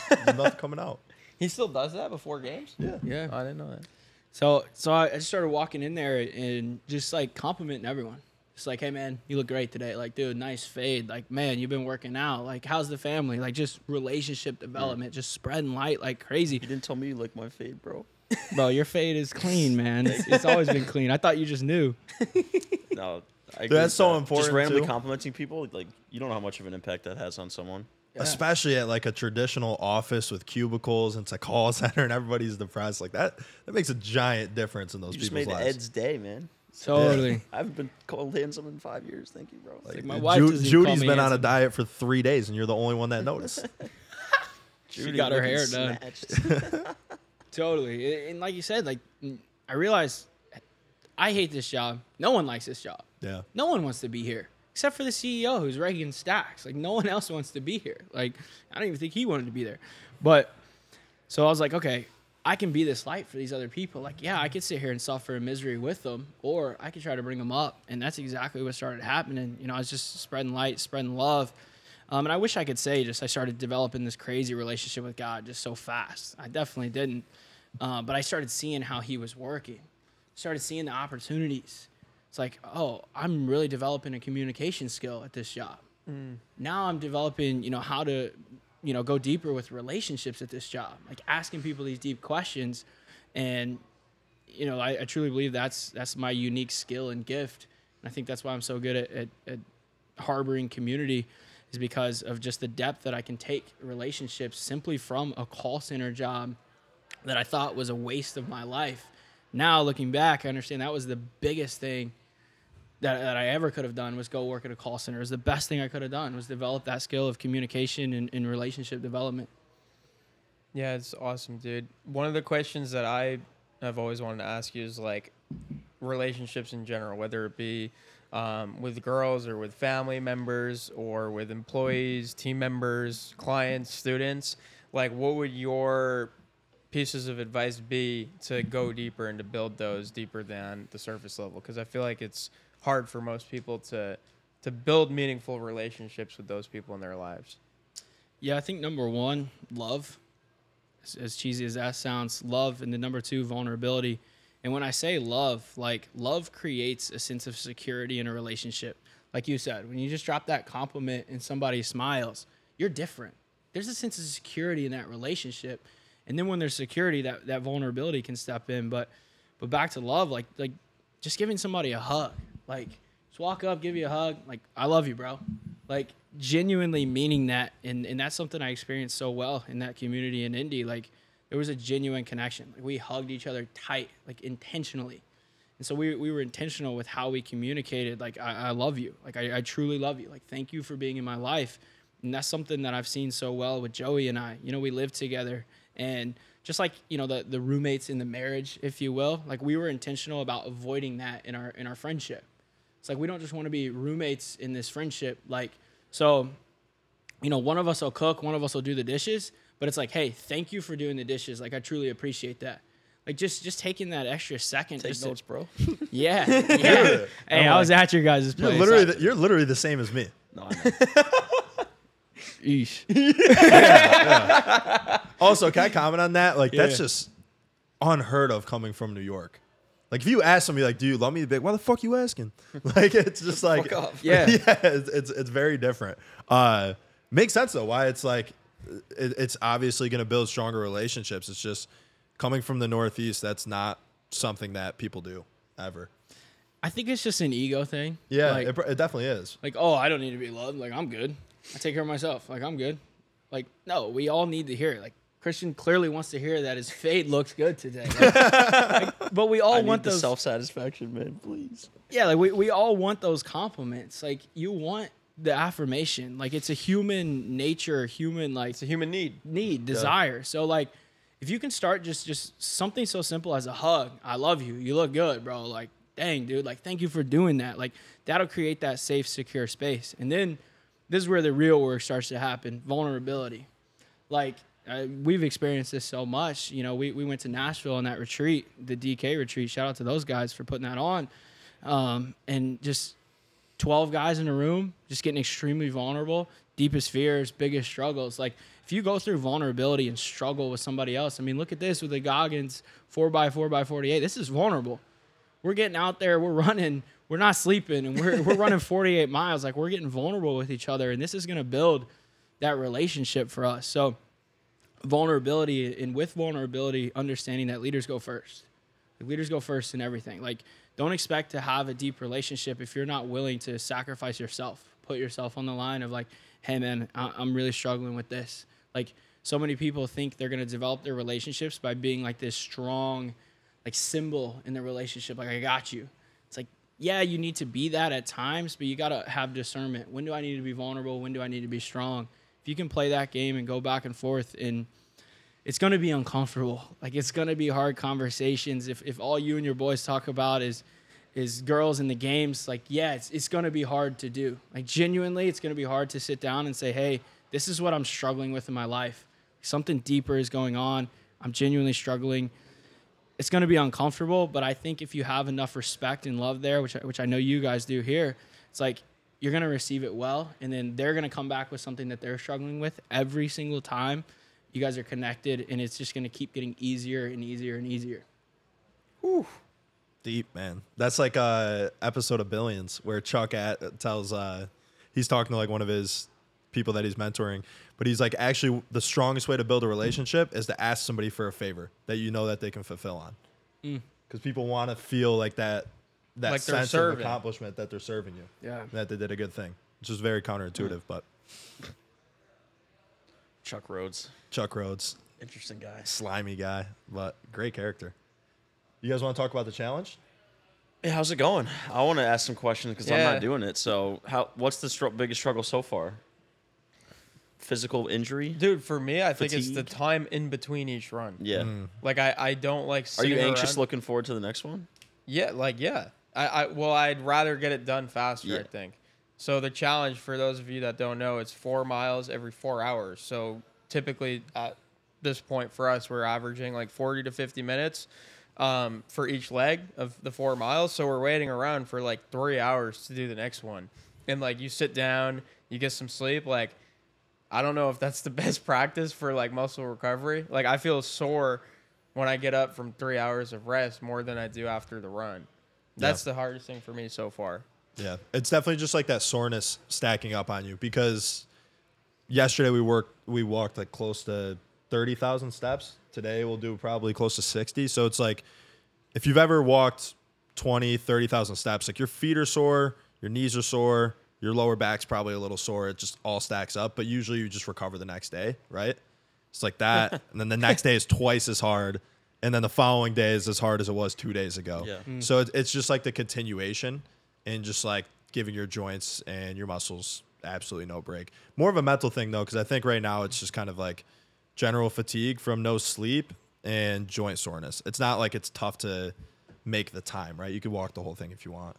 what's- There's nothing coming out." He still does that before games? Yeah. yeah. I didn't know that. So so I I just started walking in there and just like complimenting everyone. Just like, hey man, you look great today. Like, dude, nice fade. Like, man, you've been working out. Like, how's the family? Like, just relationship mm. development, just spreading light like crazy. you didn't tell me you like my fade, bro. Bro, your fade is clean, man. It's, it's always been clean. I thought you just knew. No, I agree That's with so that. important, Just randomly too. complimenting people, like you don't know how much of an impact that has on someone. Especially at like a traditional office with cubicles and it's a call center and everybody's depressed. Like that, that makes a giant difference in those You just people's made lives. Ed's day, man. Totally. I haven't been called handsome in five years. Thank you, bro. Like, my wife Ju- doesn't even call Judy's me been on a diet for three days, and you're the only one that noticed. She got her hair done. Totally. And- And like you said, like I realized I hate this job. No one likes this job. yeah. No one wants to be here except for the CEO who's Reagan Stacks. Like no one else wants to be here. Like I don't even think he wanted to be there. But so I was like, okay, I can be this light for these other people. Like, yeah, I could sit here and suffer in misery with them, or I could try to bring them up. And that's exactly what started happening. You know, I was just spreading light, spreading love. Um, and I wish I could say just I started developing this crazy relationship with God just so fast. I definitely didn't. Uh, but I started seeing how He was working, started seeing the opportunities. It's like, oh, I'm really developing a communication skill at this job. Mm. Now I'm developing, you know, how to, you know, go deeper with relationships at this job, like asking people these deep questions, and you know, I, I truly believe that's that's my unique skill and gift, and I think that's why I'm so good at, at, at harboring community, is because of just the depth that I can take relationships simply from a call center job that I thought was a waste of my life. Now looking back, I understand that was the biggest thing that, that I ever could have done was go work at a call center. It was the best thing I could have done was develop that skill of communication and, and relationship development. Yeah, it's awesome, dude. One of the questions that I have always wanted to ask you is like relationships in general, whether it be um, with girls or with family members or with employees, team members, clients, students. Like, what would your pieces of advice be to go deeper and to build those deeper than the surface level? Because I feel like it's hard for most people to to build meaningful relationships with those people in their lives. Yeah, I think number one, love. As, as cheesy as that sounds, love, and then number two, vulnerability. And when I say love, like love creates a sense of security in a relationship. Like you said, when you just drop that compliment and somebody smiles, you're different. There's a sense of security in that relationship. And then when there's security, that, that vulnerability can step in. But but back to love, like like just giving somebody a hug. Like just walk up, give you a hug, like I love you, bro. Like genuinely meaning that and, and that's something I experienced so well in that community in Indy. Like there was a genuine connection. Like we hugged each other tight, like intentionally. And so we, we were intentional with how we communicated. Like, I, I love you. Like, I, I truly love you. Like, thank you for being in my life. And that's something that I've seen so well with Joey and I. You know, we lived together. And just like, you know, the, the roommates in the marriage, if you will, like we were intentional about avoiding that in our in our friendship. It's like we don't just want to be roommates in this friendship. Like, so, you know, one of us will cook, one of us will do the dishes, but it's like, hey, thank you for doing the dishes. Like, I truly appreciate that. Like, just just taking that extra second. Take just to- bro. yeah, yeah. hey, I was at your guys' You're place. literally the, you're literally the same as me. No, I know. Eesh. Also, can I comment on that? Like that's just unheard of coming from New York. Like if you ask somebody like, "Do you love me?" They'd like, "Why the fuck you asking?" Like it's just like, Fuck off. Yeah. yeah, it's, it's it's very different. Uh, makes sense though. Why it's like, it, it's obviously going to build stronger relationships. It's just coming from the Northeast. That's not something that people do ever. I think it's just an ego thing. Yeah, Like, it, it definitely is. like, oh, I don't need to be loved. Like, I'm good. I take care of myself. Like, I'm good. Like, no, we all need to hear it. Like, Christian clearly wants to hear that his fade looks good today. Like, like, but we all I want need the those. self satisfaction, man. Please. yeah, like we, we all want those compliments. Like, you want the affirmation. Like, it's a human nature, human like It's a human need. need, desire. So like if you can start just just something so simple as a hug, I love you. You look good, bro. Like, dang, dude, like thank you for doing that. Like that'll create that safe, secure space. And then this is where the real work starts to happen, vulnerability. Like we've experienced this so much. You know, we, we went to Nashville on that retreat, the DK retreat. Shout out to those guys for putting that on. Um, and just 12 guys in a room, just getting extremely vulnerable, deepest fears, biggest struggles. Like, if you go through vulnerability and struggle with somebody else, I mean, look at this with the Goggins 4x4 by 48. This is vulnerable. We're getting out there, we're running, we're not sleeping, and we're, we're running 48 miles. Like, we're getting vulnerable with each other, and this is going to build that relationship for us. So, vulnerability, and with vulnerability, understanding that leaders go first. Like, leaders go first in everything. Like, don't expect to have a deep relationship if you're not willing to sacrifice yourself, put yourself on the line of like, hey man, I- I'm really struggling with this. Like, so many people think they're gonna develop their relationships by being like this strong, like symbol in the relationship. Like, I got you. It's like, yeah, you need to be that at times, but you gotta have discernment. When do I need to be vulnerable? When do I need to be strong? If you can play that game and go back and forth and it's going to be uncomfortable. Like it's going to be hard conversations. If, if all you and your boys talk about is is girls in the games, like yeah, it's it's going to be hard to do. Like genuinely, it's going to be hard to sit down and say, "Hey, this is what I'm struggling with in my life. Something deeper is going on. I'm genuinely struggling." It's going to be uncomfortable, but I think if you have enough respect and love there, which which I know you guys do here, it's like you're going to receive it well and then they're going to come back with something that they're struggling with every single time you guys are connected and it's just going to keep getting easier and easier and easier Deep man. That's like a episode of Billions where Chuck at, tells uh, he's talking to like one of his people that he's mentoring, but he's like actually the strongest way to build a relationship is to ask somebody for a favor that you know that they can fulfill on. Mm. Because people want to feel like that that Like sense serving. of accomplishment that they're serving you. Yeah. That they did a good thing, which is very counterintuitive. Hmm. But Chuck Rhodes. Chuck Rhodes, Interesting guy. slimy guy, but great character. You guys want to talk about the challenge? Hey, how's it going? I want to ask some questions because I'm not doing it. So, how? What's the str- biggest struggle so far? Physical injury? Dude, for me, I think it's the time in between each run. Yeah. Mm. Like I, I don't like. Are you anxious around. looking forward to the next one? Yeah, like yeah. I, I well, I'd rather get it done faster. I think. So the challenge for those of you that don't know, it's four miles every four hours. So typically at this point for us, we're averaging like forty to fifty minutes um, for each leg of the four miles. So we're waiting around for like three hours to do the next one, and like you sit down, you get some sleep, like. I don't know if that's the best practice for like muscle recovery. Like I feel sore when I get up from three hours of rest more than I do after the run. That's the hardest thing for me so far. Yeah, it's definitely just like that soreness stacking up on you because yesterday we worked, we walked like close to thirty thousand steps. Today we'll do probably close to sixty. So it's like if you've ever walked 20, 30,000 steps, like your feet are sore, your knees are sore, your lower back's probably a little sore. It just all stacks up, but usually you just recover the next day, right? It's like that, and then the next day is twice as hard, and then the following day is as hard as it was two days ago. Yeah. Mm. So it, it's just like the continuation, and just like giving your joints and your muscles absolutely no break. More of a mental thing though, because I think right now it's just kind of like general fatigue from no sleep and joint soreness. It's not like it's tough to make the time, right? You could walk the whole thing if you want.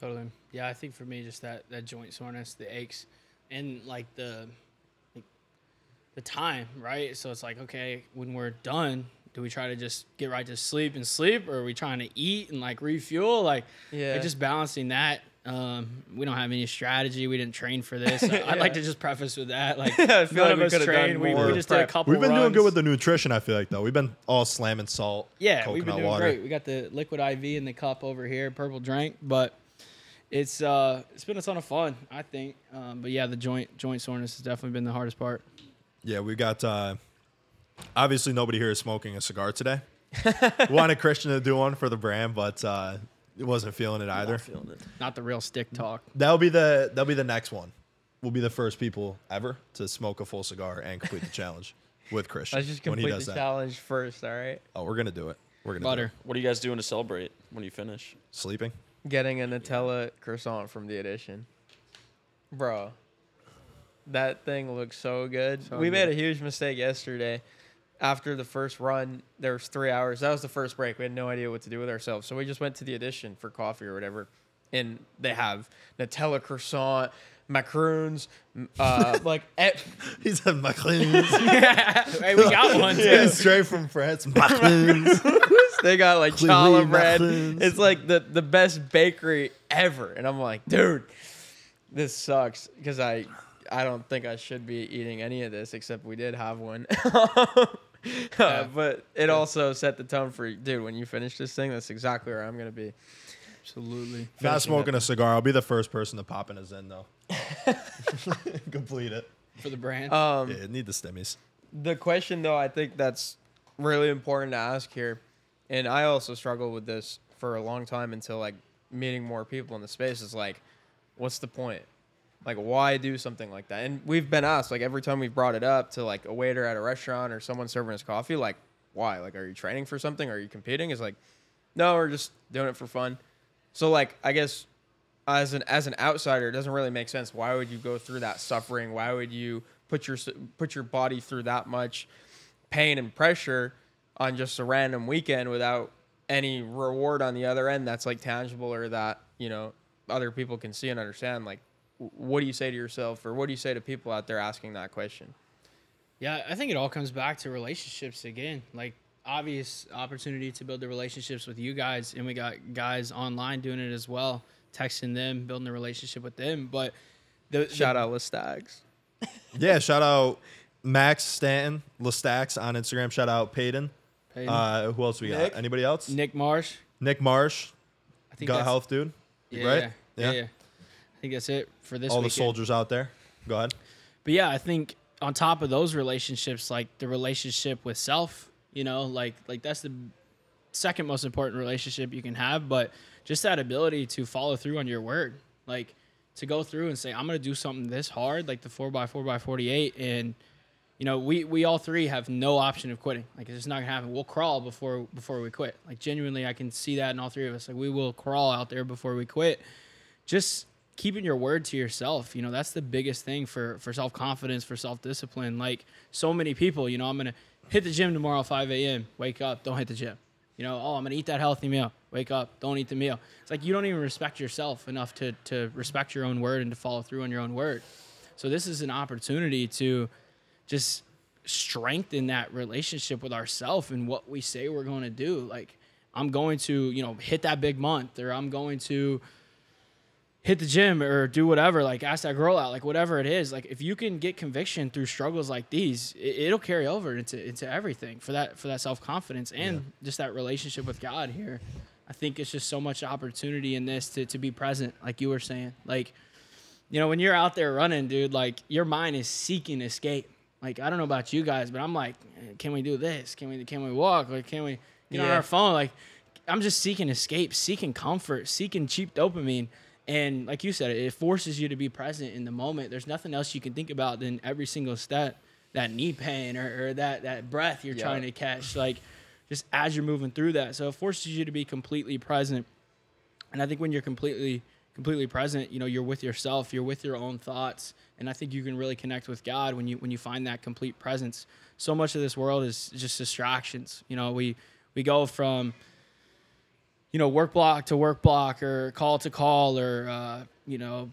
Totally. Yeah, I think for me, just that that joint soreness, the aches, and like the like, the time, right? So it's like, okay, when we're done, do we try to just get right to sleep and sleep, or are we trying to eat and like refuel? Like, Yeah. like, just balancing that. Um, we don't have any strategy. We didn't train for this. I'd like to just preface with that. Like, I feel none like of we us could've trained. We, more we just did a prep. couple. We've been doing good with the nutrition, I feel like though. We've been all slamming salt. Yeah, coconut we've been doing water. great. We got the liquid IV in the cup over here, purple drink, but it's uh it's been a ton of fun, I think. Um, but yeah, the joint joint soreness has definitely been the hardest part. Yeah, we got uh obviously nobody here is smoking a cigar today. Wanted Christian to do one for the brand, but uh it wasn't feeling it either. Not feeling it. Not the real stick talk. That'll be the that'll be the next one. We'll be the first people ever to smoke a full cigar and complete the challenge with Christian. Let's just when he complete does the that. challenge first, all right? Oh, we're gonna do it. We're gonna do Butter. it. What are you guys doing to celebrate when you finish? Sleeping. Getting a Nutella croissant from the edition. Bro. That thing looks so good. So we made a huge mistake yesterday. After the first run, there was three hours. That was the first break. We had no idea what to do with ourselves. So we just went to the Edition for coffee or whatever. And they have Nutella croissant, macaroons, uh, like e- He said Macleans. hey, we got one too. Straight from France. Macleans. They got like challah bread. nothing. It's like the, the best bakery ever. And I'm like, dude, this sucks because I I don't think I should be eating any of this except we did have one. Uh, but it also set the tone for dude. When you finish this thing, that's exactly where I'm gonna be. Absolutely. Not smoking a cigar. I'll be the first person to pop in a Zyn though. Complete it. For the brand. Um, Yeah, need the stimmies. the question though i think that's really important to ask here and i also struggled with this for a long time until like meeting more people in the space is like what's the point like why do something like that and we've been asked like every time we've brought it up to like a waiter at a restaurant or someone serving us coffee like why like are you training for something are you competing is like no we're just doing it for fun so like i guess as an as an outsider, it doesn't really make sense. Why would you go through that suffering? Why would you put your put your body through that much pain and pressure on just a random weekend without any reward on the other end that's like tangible or that you know other people can see and understand? Like, what do you say to yourself, or what do you say to people out there asking that question? Yeah, I think it all comes back to relationships again. Like obvious opportunity to build the relationships with you guys, and we got guys online doing it as well, texting them, building a relationship with them. But the Shout out Listags. Yeah, shout out Max Stanton, Lestax on Instagram. Shout out Peyton. Peyton, Uh, who else we got? Anybody else? Nick Marsh. Nick Marsh, I think gut health dude. Yeah, right? yeah, yeah, yeah. I think that's it for this. All the soldiers out there. Go ahead. But yeah, I think on top of those relationships, like the relationship with self, you know, like like that's the second most important relationship you can have. But just that ability to follow through on your word, like to go through and say, I'm gonna do something this hard, like the four x four x forty eight, and you know, we we all three have no option of quitting. Like it's just not gonna happen. We'll crawl before before we quit. Like genuinely, I can see that in all three of us. Like we will crawl out there before we quit. Just keeping your word to yourself. You know, that's the biggest thing for for self confidence, for self discipline. Like so many people, you know, I'm gonna hit the gym tomorrow 5 a.m. Wake up, don't hit the gym. You know, oh, I'm gonna eat that healthy meal. Wake up, don't eat the meal. It's like you don't even respect yourself enough to to respect your own word and to follow through on your own word. So this is an opportunity to just strengthen that relationship with ourself and what we say we're going to do. Like I'm going to, you know, hit that big month or I'm going to hit the gym or do whatever, like ask that girl out, like whatever it is. Like if you can get conviction through struggles like these, it, will carry over into into everything for that for that self confidence and yeah. just that relationship with God here. I think it's just so much opportunity in this to, to be present, like you were saying. Like, you know, when you're out there running, dude, like your mind is seeking escape. Like I don't know about you guys, but I'm like, can we do this? Can we can we walk? Like can we get yeah. on our phone? Like I'm just seeking escape, seeking comfort, seeking cheap dopamine. And like you said, it forces you to be present in the moment. There's nothing else you can think about than every single step, that knee pain or, or that that breath you're trying to catch. Like just as you're moving through that. So it forces you to be completely present. And I think when you're completely completely present, you know, you're with yourself, you're with your own thoughts, and I think you can really connect with God when you when you find that complete presence. So much of this world is just distractions. You know, we we go from you know, work block to work block or call to call or, uh, you know,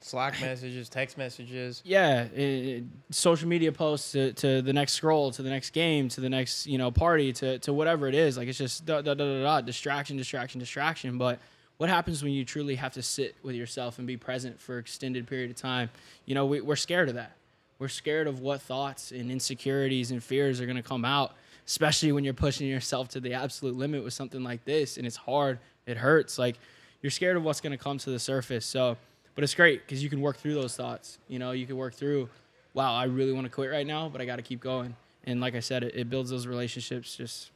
Slack messages, text messages. Yeah, it, social media posts to, to the next scroll, to the next game, to the next you know party, to, to whatever it is. Like it's just da, da, da, da, da, distraction, distraction, distraction. But what happens when you truly have to sit with yourself and be present for extended period of time? You know, we, we're scared of that. We're scared of what thoughts and insecurities and fears are going to come out especially when you're pushing yourself to the absolute limit with something like this and it's hard, it hurts. Like you're scared of what's going to come to the surface. So, but it's great because you can work through those thoughts. You know, you can work through, wow, I really want to quit right now, but I got to keep going. And like I said, it, it builds those relationships. Just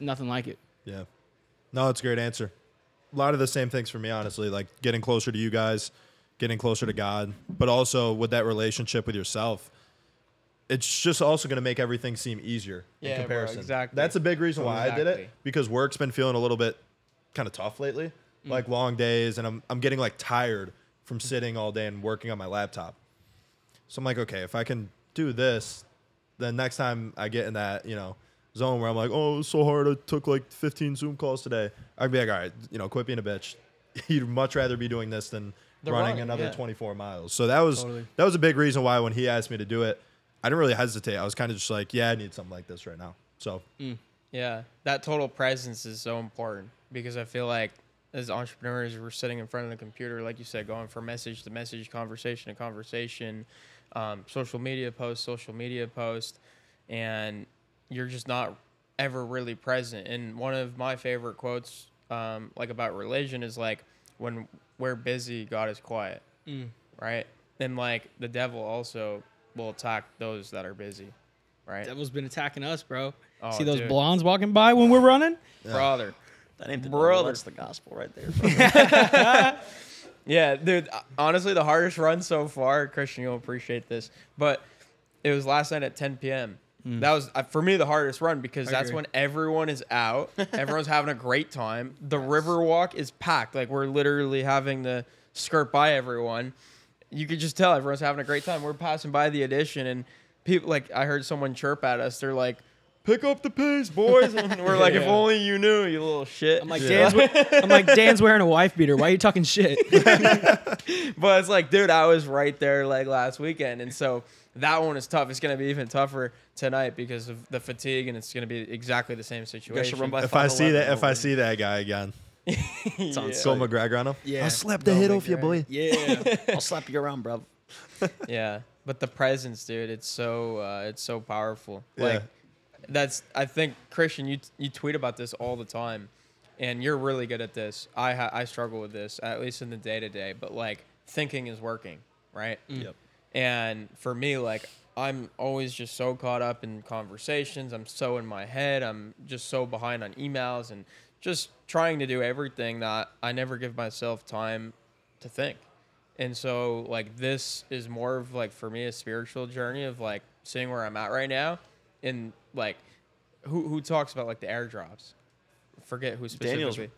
nothing like it. Yeah. No, it's a great answer. A lot of the same things for me, honestly, like getting closer to you guys, getting closer to God, but also with that relationship with yourself it's just also going to make everything seem easier yeah, in comparison. Bro, exactly. That's a big reason why exactly. I did it because work's been feeling a little bit kind of tough lately, mm. like long days, and I'm I'm getting like tired from sitting all day and working on my laptop. So I'm like, okay, if I can do this, then next time I get in that you know zone where I'm like, oh, it's so hard. I took like 15 Zoom calls today. I'd be like, all right, you know, quit being a bitch. You'd much rather be doing this than running, running, another yeah. 24 miles. So that was totally. that was a big reason why when he asked me to do it I didn't really hesitate. I was kind of just like, yeah, I need something like this right now. So, mm. yeah, that total presence is so important because I feel like as entrepreneurs, we're sitting in front of the computer, like you said, going from message to message, conversation to conversation, um, social media post, social media post, and you're just not ever really present. And one of my favorite quotes, um, like about religion, is like, when we're busy, God is quiet, mm. right? And like the devil also will attack those that are busy, right? Devil's been attacking us, bro. Oh, See those dude. blondes walking by when we're running? Yeah. Brother. That ain't the brother. That's the gospel right there. yeah, dude. Honestly, the hardest run so far, Christian, you'll appreciate this, but it was last night at 10 p.m. Mm. That was uh, for me the hardest run because I that's agree. when everyone is out, everyone's having a great time. The yes. river walk is packed. Like we're literally having to skirt by everyone you could just tell everyone's having a great time. We're passing by the Edition, and people like I heard someone chirp at us. They're like, "Pick up the pace, boys!" And we're like, yeah. "If only you knew, you little shit." I'm like, yeah. Dan's, I'm like, Dan's wearing a wife beater. Why are you talking shit? but it's like, dude, I was right there like last weekend, and so that one is tough. It's gonna be even tougher tonight because of the fatigue, and it's gonna be exactly the same situation. If I see that, if I see that guy again. it's on yeah. Phil McGregor on him. Yeah, I'll slap the head off you, boy. Yeah, I'll slap you around, bro. yeah, but the presence, dude, it's so uh, it's so powerful. Like yeah. that's I think Christian, you you tweet about this all the time, and you're really good at this. I ha- I struggle with this at least in the day to day, but like thinking is working, right? Mm. Yep. And for me, like I'm always just so caught up in conversations. I'm so in my head. I'm just so behind on emails and just trying to do everything that I never give myself time to think. And so like this is more of like for me a spiritual journey of like seeing where I'm at right now, and like who who talks about like the airdrops. Forget who Daniel's- specifically.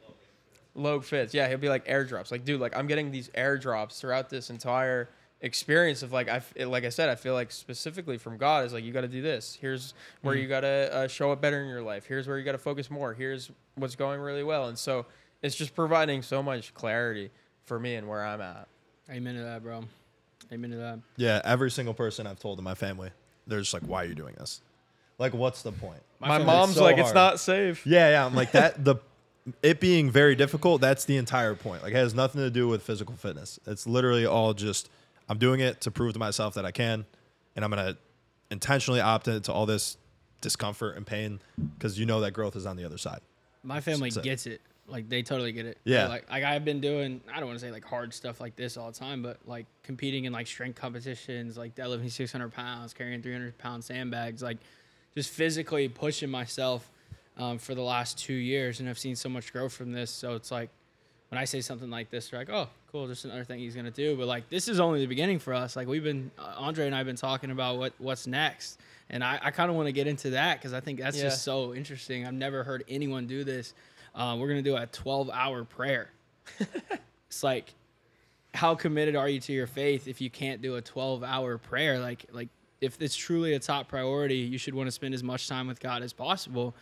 Logue Fitz, yeah, he'll be like airdrops. Like, dude, like I'm getting these airdrops throughout this entire experience of like I like I said, I feel like specifically from God is like you got to do this. Here's where you got to uh, show up better in your life. Here's where you got to focus more. Here's what's going really well. And so it's just providing so much clarity for me and where I'm at. Amen to that, bro. Amen to that. Yeah, every single person I've told in my family, they're just like, "Why are you doing this? Like, what's the point?" My, family's mom's so like, it's not safe. Yeah, yeah. I'm like that. The it being very difficult. That's the entire point. Like, it has nothing to do with physical fitness. It's literally all just I'm doing it to prove to myself that I can, and I'm gonna intentionally opt into all this discomfort and pain because you know that growth is on the other side. My family So- gets it. Like they totally get it. Yeah. Like like I've been doing. I don't want to say like hard stuff like this all the time, but like competing in like strength competitions, like deadlifting 600 pounds, carrying 300 pound sandbags, like just physically pushing myself um, for the last two years, and I've seen so much growth from this. So it's like when I say something like this, they're like, "Oh, cool, just another thing he's gonna do." But like this is only the beginning for us. Like we've been uh, Andre and I've been talking about what what's next, and I, I kind of want to get into that because I think that's Yeah. just so interesting. I've never heard anyone do this. Uh, we're gonna do a 12 hour prayer. it's like, how committed are you to your faith if you can't do a 12 hour prayer? Like like if it's truly a top priority, you should want to spend as much time with God as possible.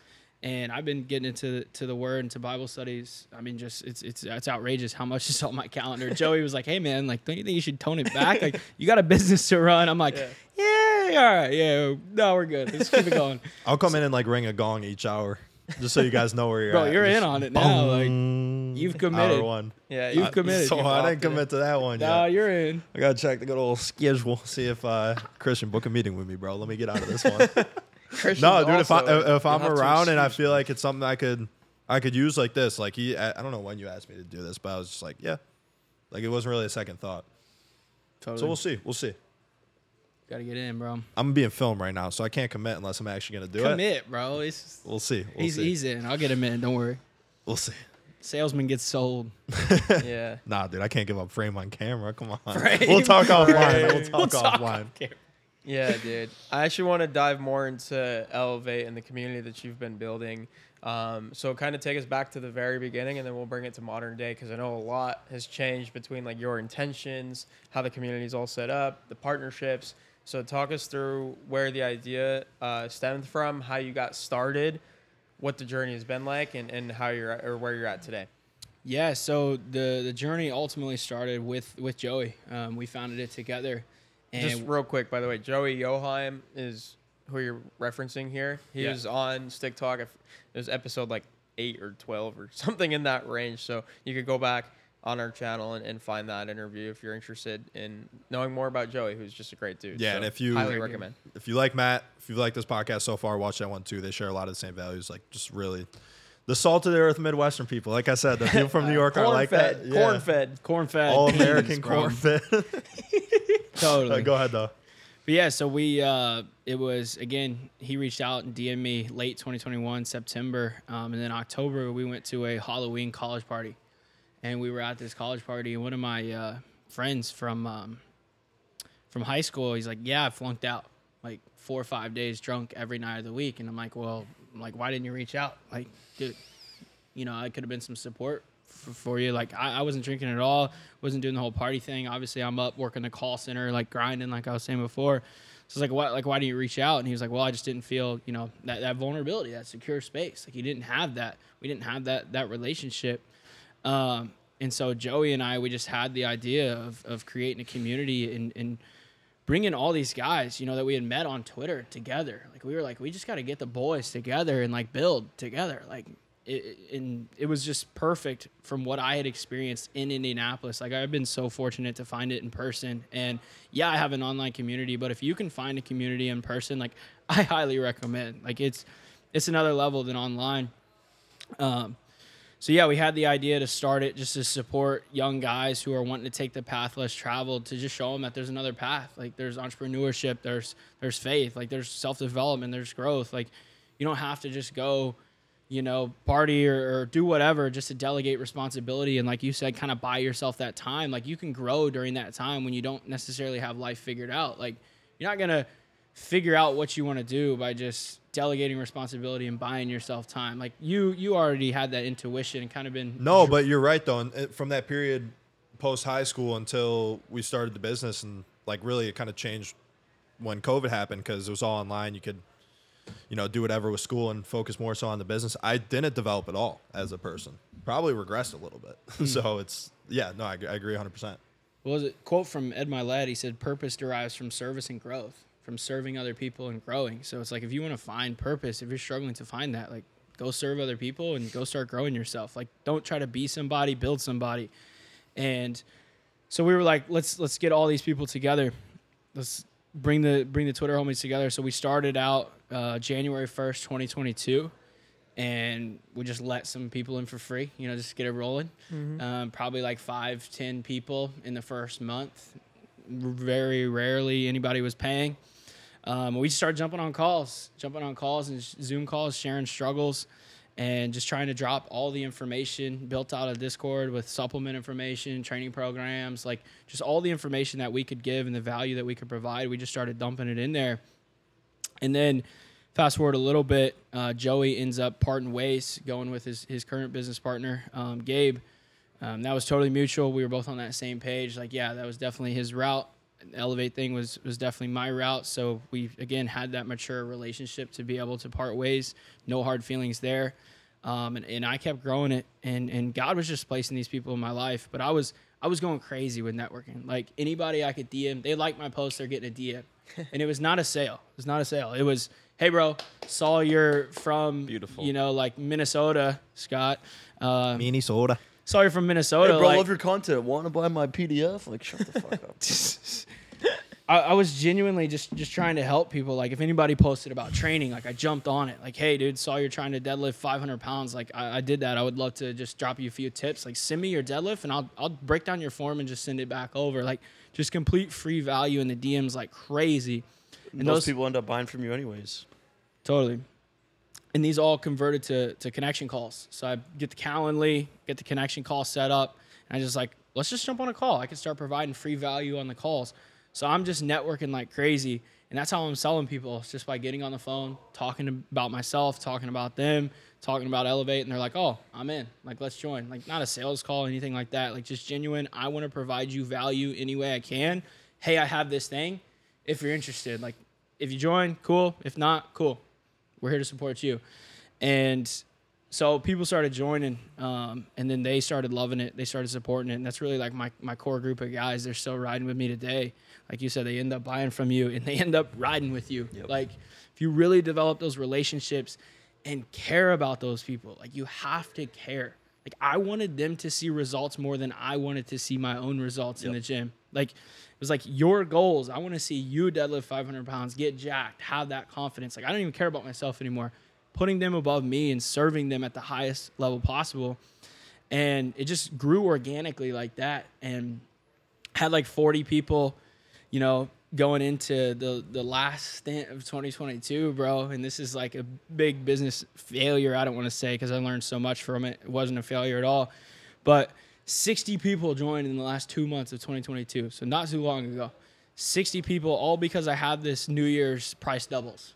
And I've been getting into to the Word and to Bible studies. I mean, just it's it's it's outrageous how much is on my calendar. Joey was like, "Hey man, like, don't you think you should tone it back? Like, you got a business to run." I'm like, Yeah. "Yeah, all right, yeah, no, we're good. Let's keep it going." I'll come in and like ring a gong each hour, just so you guys know where you're Bro, at. Bro, you're Just in on it now. Like, you've committed. Hour one. Yeah, You've you- committed. So You've I didn't commit to that one nah, yet. you're in. I gotta check the good old schedule, see if uh, Christian book a meeting with me, bro. Let me get out of this one. Christian's no, dude. If I also- if I'm you'll have to around and I feel like it's something I could I could use like this, like he, I I don't know when you asked me to do this, but I was just like, yeah, like it wasn't really a second thought. Totally. So we'll see, we'll see. Gotta get in, bro. I'm being filmed right now, so I can't commit unless I'm actually gonna do it. Commit, bro. It's, We'll see. We'll he's see. he's in. I'll get him in. Don't worry. We'll see. Salesman gets sold. yeah. Nah, dude, I can't give up frame on camera. Come on. Frame, we'll talk offline. frame. We'll talk offline. Yeah, dude. I actually want to dive more into Elevate and the community that you've been building. Um, so kind of take us back to the very beginning, and then we'll bring it to modern day because I know a lot has changed between like your intentions, how the community is all set up, the partnerships. So talk us through where the idea uh, stemmed from, how you got started, what the journey has been like, and, and how you're or where you're at today. Yeah, so the the journey ultimately started with with Joey. Um, we founded it together, and Just real quick, by the way, Joey Joheim is who you're referencing here. He Yeah. was on Stick Talk. It was episode like eight or twelve or something in that range. So you could go back on our channel and, and find that interview if you're interested in knowing more about Joey, who's just a great dude. Yeah, So and if you- highly recommend. If you like Matt, if you like this podcast so far, watch that one too. They share a lot of the same values, like just really the salt of the earth Midwestern people. Like I said, the people from New York are like fed, that. corn fed. corn fed, All American corn fed. Totally. go ahead though. But yeah, so we uh, it was again he reached out and DM'd me late 2021 September, um, and then October we went to a Halloween college party, and we were at this college party, and one of my uh, friends from um, from high school, he's like, "Yeah, I flunked out like four or five days drunk every night of the week," and I'm like, "Well, like, why didn't you reach out? Like, dude, you know, I could have been some support for, for you. Like, I, I wasn't drinking at all, wasn't doing the whole party thing. Obviously, I'm up working the call center, like grinding, like I was saying before. So it's like, what, like, why do you reach out? And he was like, well, I just didn't feel, you know, that, that vulnerability, that secure space. Like, he didn't have that. We didn't have that that relationship. Um, and so Joey and I, we just had the idea of, of creating a community and, and bringing all these guys, you know, that we had met on Twitter together. Like we were like, we just got to get the boys together and like build together. Like, it, and it was just perfect from what I had experienced in Indianapolis. Like I've been so fortunate to find it in person. And yeah, I have an online community, but if you can find a community in person, like I highly recommend. Like it's it's another level than online. Um, so yeah, we had the idea to start it just to support young guys who are wanting to take the path less traveled to just show them that there's another path. Like there's entrepreneurship, there's there's faith, like there's self development, there's growth. Like you don't have to just go you know, party or, or do whatever just to delegate responsibility. And like you said, kind of buy yourself that time. Like you can grow during that time when you don't necessarily have life figured out. Like you're not to figure out what you want to do by just delegating responsibility and buying yourself time. Like you, you already had that intuition and kind of been No, but you're right though. And from that period post high school until we started the business, and like really, it kind of changed when COVID happened because it was all online. You could, you know, do whatever with school and focus more so on the business. I didn't develop at all as a person. Probably regressed a little bit. so it's yeah, no, I, I agree 100. percent what was it? Quote from Ed Mylett. He said, "Purpose derives from service and growth, from serving other people and growing." So it's like if you want to find purpose, if you're struggling to find that, like go serve other people and go start growing yourself. Like don't try to be somebody, build somebody. And so we were like, let's let's get all these people together. Let's bring the bring the Twitter homies together. So we started out uh, January first, 2022 and we just let some people in for free, you know, just get it rolling. Um, probably like five, ten people in the first month. Very rarely anybody was paying. Um, we started jumping on calls, jumping on calls and Zoom calls, sharing struggles, and just trying to drop all the information built out of Discord with supplement information, training programs, like just all the information that we could give and the value that we could provide. We just started dumping it in there. And then fast forward a little bit, uh, Joey ends up parting ways, going with his, his current business partner, um, Gabe. Um, that was totally mutual. We were both on that same page. Like, yeah, that was definitely his route. The Elevate thing was was definitely my route. So we again had that mature relationship to be able to part ways. No hard feelings there. Um, and, and I kept growing it, and and God was just placing these people in my life. But I was I was going crazy with networking. Like anybody I could DM, they like my post, they're getting a DM, and it was not a sale. It was not a sale. It was, hey bro, saw you're from Beautiful. you know, like Minnesota, Scott. Uh, Mini you're from Minnesota. Hey, bro, like, love your content. Want to buy my PDF? Like, shut the fuck up. I, I was genuinely just just trying to help people. Like if anybody posted about training, like I jumped on it. Like, hey, dude, saw you're trying to deadlift 500 pounds. Like I, I did that. I would love to just drop you a few tips. Like send me your deadlift, and I'll I'll break down your form and just send it back over. Like just complete free value in the DMs like crazy. And those, those people end up buying from you anyways. Totally. And these all converted to, to connection calls. So I get the Calendly, get the connection call set up, and I just like, let's just jump on a call. I can start providing free value on the calls. So I'm just networking like crazy. And that's how I'm selling people. Just by getting on the phone, talking about myself, talking about them, talking about Elevate, and they're like, oh, I'm in. Like, let's join. Like, not a sales call, anything like that. Like, just genuine. I want to provide you value any way I can. Hey, I have this thing. If you're interested, like, if you join, cool. If not, cool we're here to support you. And so people started joining um, and then they started loving it. They started supporting it. And that's really like my, my core group of guys they're still riding with me today. Like you said they end up buying from you and they end up riding with you. Yep. like if you really develop those relationships and care about those people like you have to care. Like i wanted them to see results more than i wanted to see my own results in the gym. Like was like your goals i want to see you deadlift 500 pounds get jacked have that confidence. Like i don't even care about myself anymore. Putting them above me and serving them at the highest level possible. And it just grew organically like that and had like 40 people you know going into the the last stint of 2022 bro. And this is like a big business failure i don't want to say because i learned so much from it. It wasn't a failure at all. But 60 people joined in the last two months of 2022 so not too long ago 60 people all because i have this new year's price doubles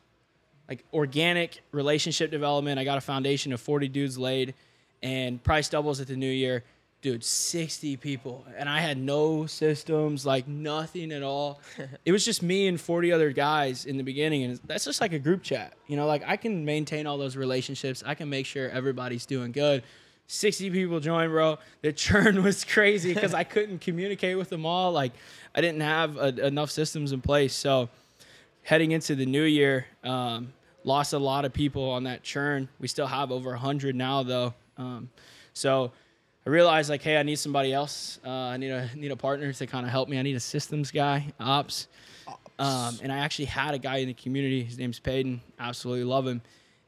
like organic relationship development. I got a foundation of 40 dudes laid and price doubles at the new year. Dude, 60 people. And I had no systems, like nothing at all. it was just me and 40 other guys in the beginning. And that's just like a group chat. You know, like I can maintain all those relationships. I can make sure everybody's doing good. 60 people joined, bro. The churn was crazy because I couldn't communicate with them all. Like I didn't have a, enough systems in place. So, heading into the new year, um, lost a lot of people on that churn. We still have over 100 now, though. Um, so I realized, like, hey, I need somebody else. Uh, I need a need a partner to kind of help me. I need a systems guy, ops. Um, and I actually had a guy in the community. His name's Peyton. Absolutely love him.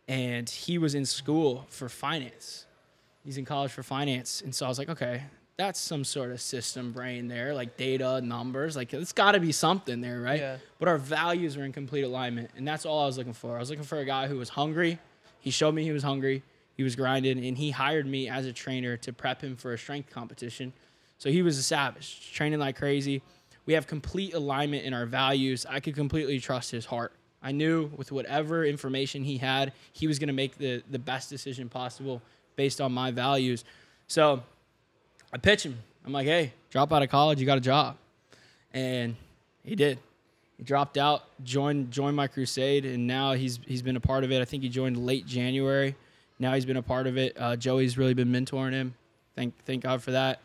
And he was in school for finance. He's in college for finance. And so I was like, okay, that's some sort of system brain there, like data, numbers. Like it's got to be something there, right? Yeah. But our values were in complete alignment, and that's all I was looking for. I was looking for a guy who was hungry. He showed me he was hungry. He was grinding, and he hired me as a trainer to prep him for a strength competition. So he was a savage, training like crazy. We have complete alignment in our values. I could completely trust his heart. I knew with whatever information he had, he was going to make the, the best decision possible based on my values. So I pitch him. I'm like, hey, drop out of college, you got a job. And he did. He dropped out, joined joined my crusade, and now he's he's been a part of it. I think he joined late January. Now he's been a part of it. Uh, Joey's really been mentoring him. Thank thank God for that.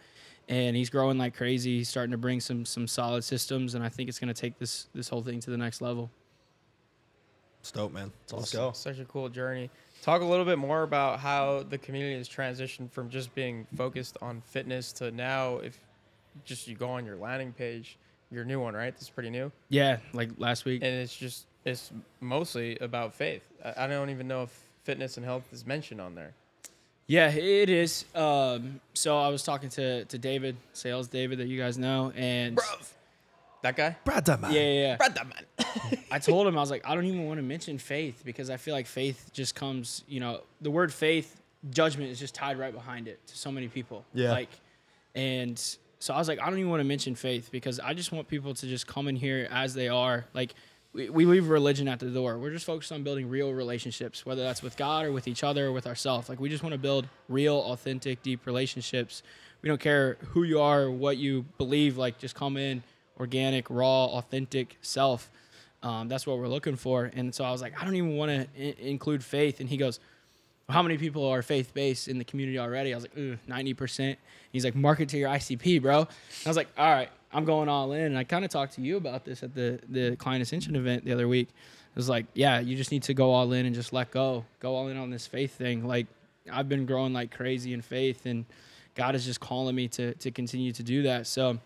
And he's growing like crazy. He's starting to bring some some solid systems, and I think it's going to take this this whole thing to the next level. It's dope, man. Let's go. Such a cool journey. Talk a little bit more about how the community has transitioned from just being focused on fitness to now, if just you go on your landing page, your new one, right? That's pretty new, Yeah, like last week. and it's just it's mostly about faith. I, I don't even know if fitness and health is mentioned on there. Yeah, it is. Um, so I was talking to to David, sales David, that you guys know, and That guy, Brad Brother, man. yeah, yeah, yeah. Brother man. I told him I was like, I don't even want to mention faith because I feel like faith just comes, you know, the word faith, judgment is just tied right behind it to so many people. Yeah. Like, and so I was like, I don't even want to mention faith because I just want people to just come in here as they are. Like, we, we leave religion at the door. We're just focused on building real relationships, whether that's with God or with each other or with ourselves. Like, we just want to build real, authentic, deep relationships. We don't care who you are or what you believe. Like, just come in organic, raw, authentic self. Um, that's what we're looking for. And so I was like, I don't even want to I- include faith. And he goes, how many people are faith based in the community already? I was like, ninety percent. He's like, market to your ICP, bro. And I was like, all right, I'm going all in. And I kind of talked to you about this at the the client ascension event the other week. It was like, yeah, you just need to go all in and just let go, go all in on this faith thing. Like, I've been growing like crazy in faith, and God is just calling me to to continue to do that. So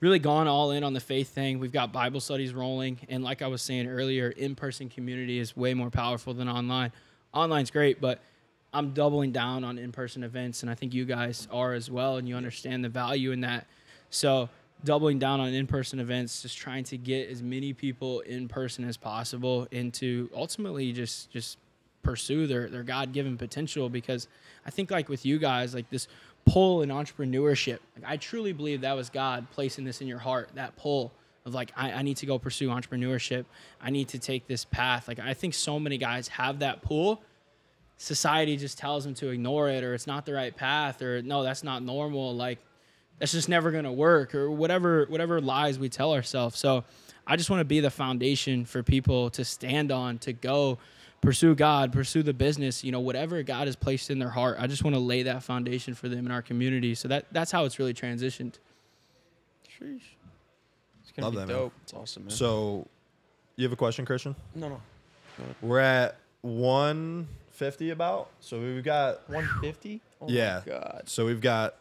really gone all in on the faith thing. We've got Bible studies rolling, and like I was saying earlier, in-person community is way more powerful than online. Online's great, but I'm doubling down on in-person events, and I think you guys are as well, and you understand the value in that. So doubling down on in-person events, just trying to get as many people in person as possible, and to ultimately just just pursue their their God-given potential. Because I think like with you guys, like this pull in entrepreneurship, like I truly believe that was God placing this in your heart, that pull of like I, I need to go pursue entrepreneurship. I need to take this path. Like I think so many guys have that pull. Society just tells them to ignore it or it's not the right path or no, that's not normal. Like that's just never gonna work or whatever whatever lies we tell ourselves. So I just want to be the foundation for people to stand on to go pursue God, pursue the business, you know, whatever God has placed in their heart. I just want to lay that foundation for them in our community. So that that's how it's really transitioned. Sheesh. It's gonna Love be that, man. It's awesome, man. So, you have a question, Christian? no, no. We're at 150 about. So we've got 150. Oh yeah. My God. So we've got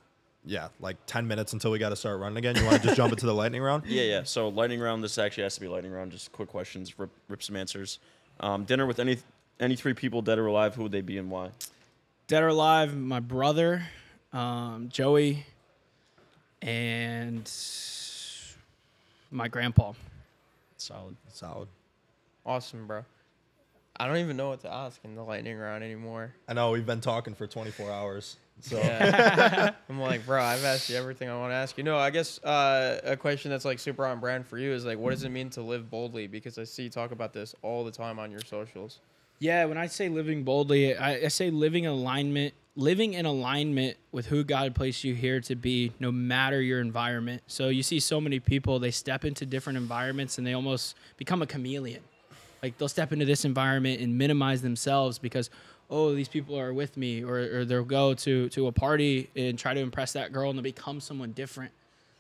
yeah, like 10 minutes until we got to start running again. You want to just jump into the lightning round? Yeah, yeah. So lightning round. This actually has to be lightning round. Just quick questions. Rip, rip some answers. Um, dinner with any any three people, dead or alive. Who would they be and why? Dead or alive, my brother, um, Joey, and my grandpa. Solid. Solid. Awesome, bro. I don't even know what to ask in the lightning round anymore. I know we've been talking for 24 hours. So Yeah. I'm like, bro, I've asked you everything I want to ask you. No, I guess uh, a question that's like super on brand for you is like, what does it mean to live boldly? Because I see you talk about this all the time on your socials. Yeah, when I say living boldly, I, I say living in alignment, living in alignment with who God placed you here to be, no matter your environment. So you see so many people, they step into different environments and they almost become a chameleon. Like they'll step into this environment and minimize themselves because, oh, these people are with me, or, or they'll go to to a party and try to impress that girl and they'll become someone different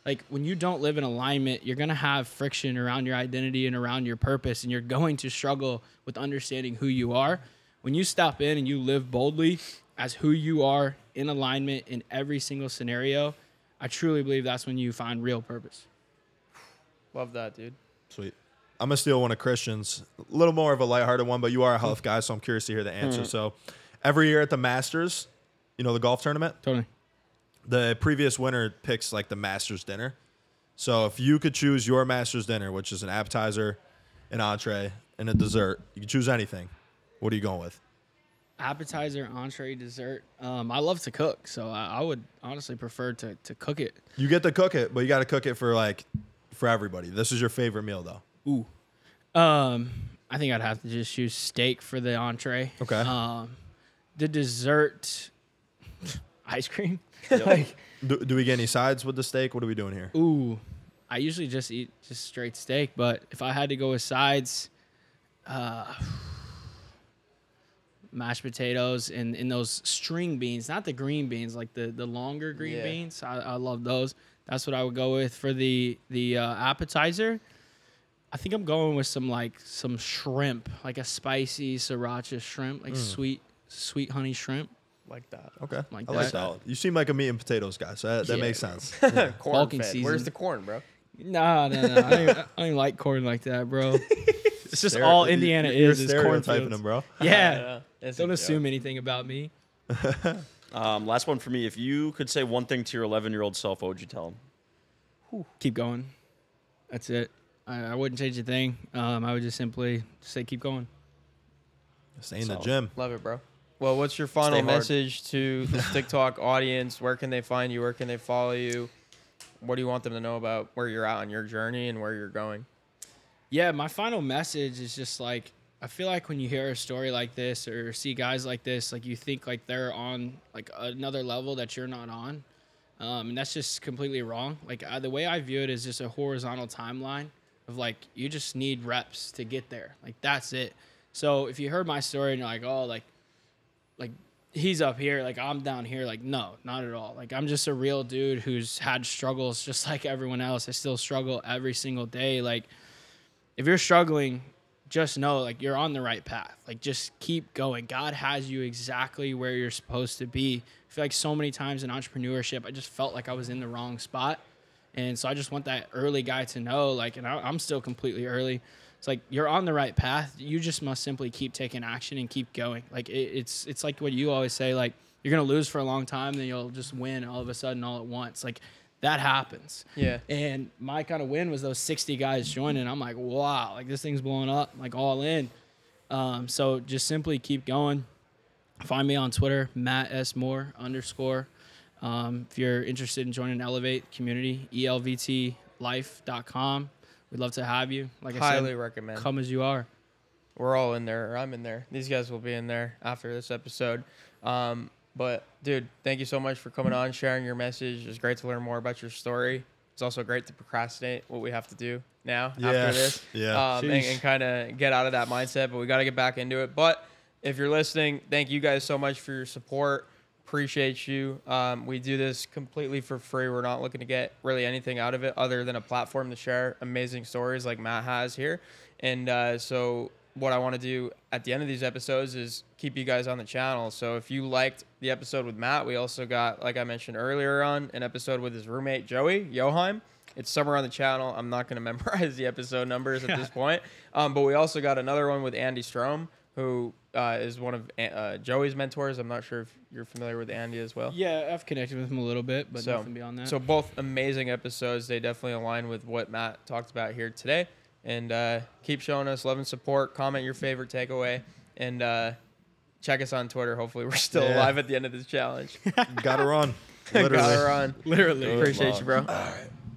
like when you don't live in alignment, you're gonna have friction around your identity and around your purpose, and you're going to struggle with understanding who you are. When you step in and you live boldly as who you are in alignment in every single scenario, I truly believe that's when you find real purpose. Love that, dude. sweet. I'm gonna steal one of Christian's, a little more of a lighthearted one, but you are a health guy, so I'm curious to hear the answer. So, every year at the Masters, you know the golf tournament, Totally. the previous winner picks like the Masters dinner. So if you could choose your Masters dinner, which is an appetizer, an entree, and a dessert, you could choose anything. What are you going with? appetizer, entree, dessert. Um, I love to cook, so I, I would honestly prefer to, to cook it. You get to cook it, but you got to cook it for like for everybody. This is your favorite meal though. Ooh. Um, I think I'd have to just choose steak for the entree. Okay. Um, the dessert, ice cream. Like, Do, do we get any sides with the steak? What are we doing here? ooh, I usually just eat just straight steak, but if I had to go with sides, uh, mashed potatoes and, and those string beans, not the green beans, like the, the longer green Yeah. beans. I, I love those. That's what I would go with for the the uh, appetizer. I think I'm going with some like some shrimp, like a spicy sriracha shrimp, like sweet sweet honey shrimp. Like that. Okay, Like I like that. that. You seem like a meat and potatoes guy, so that, that Yeah. makes sense. corn Bulking fed. season. Where's the corn, bro? Nah, no, no, I don't, I don't even like corn like that, bro. It's just Stere- all you- Indiana you're is is stereotyping cornfields. them, bro. Yeah, It's a don't joke. assume anything about me. Um, last one for me. If you could say one thing to your 11 year old self, what would you tell him? Keep going. That's it. I, I wouldn't change a thing. Um, I would just simply say keep going. Stay in the Solid. gym. Love it, bro. Well, what's your final hard. message to the Stick Talk audience? Where can they find you? Where can they follow you? What do you want them to know about where you're at on your journey and where you're going? Yeah, my final message is just like I feel like when you hear a story like this or see guys like this, like you think like they're on like another level that you're not on, um, and that's just completely wrong. Like I, the way I view it is just a horizontal timeline of like you just need reps to get there. Like that's it. So if you heard my story and you're like, oh, like, like he's up here, like I'm down here, like no, not at all. Like I'm just a real dude who's had struggles just like everyone else. I still struggle every single day. Like if you're struggling, just know like you're on the right path. Like just keep going. God has you exactly where you're supposed to be. I feel like so many times in entrepreneurship, I just felt like I was in the wrong spot. And so I just want that early guy to know, like, and I, I'm still completely early. It's like you're on the right path. You just must simply keep taking action and keep going. Like it, it's it's like what you always say, like you're gonna lose for a long time, then you'll just win all of a sudden all at once. Like that happens. Yeah. And my kind of win was those 60 guys joining. I'm like, wow, like this thing's blowing up, like all in. Um, so just simply keep going. Find me on Twitter, Matt S. Moore underscore. Um, if you're interested in joining Elevate community, E elvtlife.com. We'd love to have you. Like I Highly said, recommend. come as you are. We're all in there. Or I'm in there. These guys will be in there after this episode. Um, but dude, thank you so much for coming on, sharing your message. It's great to learn more about your story. It's also great to procrastinate what we have to do now Yeah. after this. Yeah. Um, and, and kind of get out of that mindset. But we got to get back into it. But if you're listening, thank you guys so much for your support. Appreciate you. Um, we do this completely for free. We're not looking to get really anything out of it other than a platform to share amazing stories like Matt has here. And uh, so, what I want to do at the end of these episodes is keep you guys on the channel. So, if you liked the episode with Matt, we also got, like I mentioned earlier on, an episode with his roommate Joey Joheim. It's somewhere on the channel. I'm not going to memorize the episode numbers at this point. Um, but we also got another one with Andy Strom, who uh, is one of uh, Joey's mentors. I'm not sure if you're familiar with Andy as well. Yeah, I've connected with him a little bit, but So- nothing beyond that. So both amazing episodes. They definitely align with what Matt talked about here today. And uh, keep showing us love and support. Comment your favorite takeaway, and uh, check us on Twitter. Hopefully, we're still Yeah. alive at the end of this challenge. Gotta run. Literally. Got her on. literally. Appreciate you, bro. All right.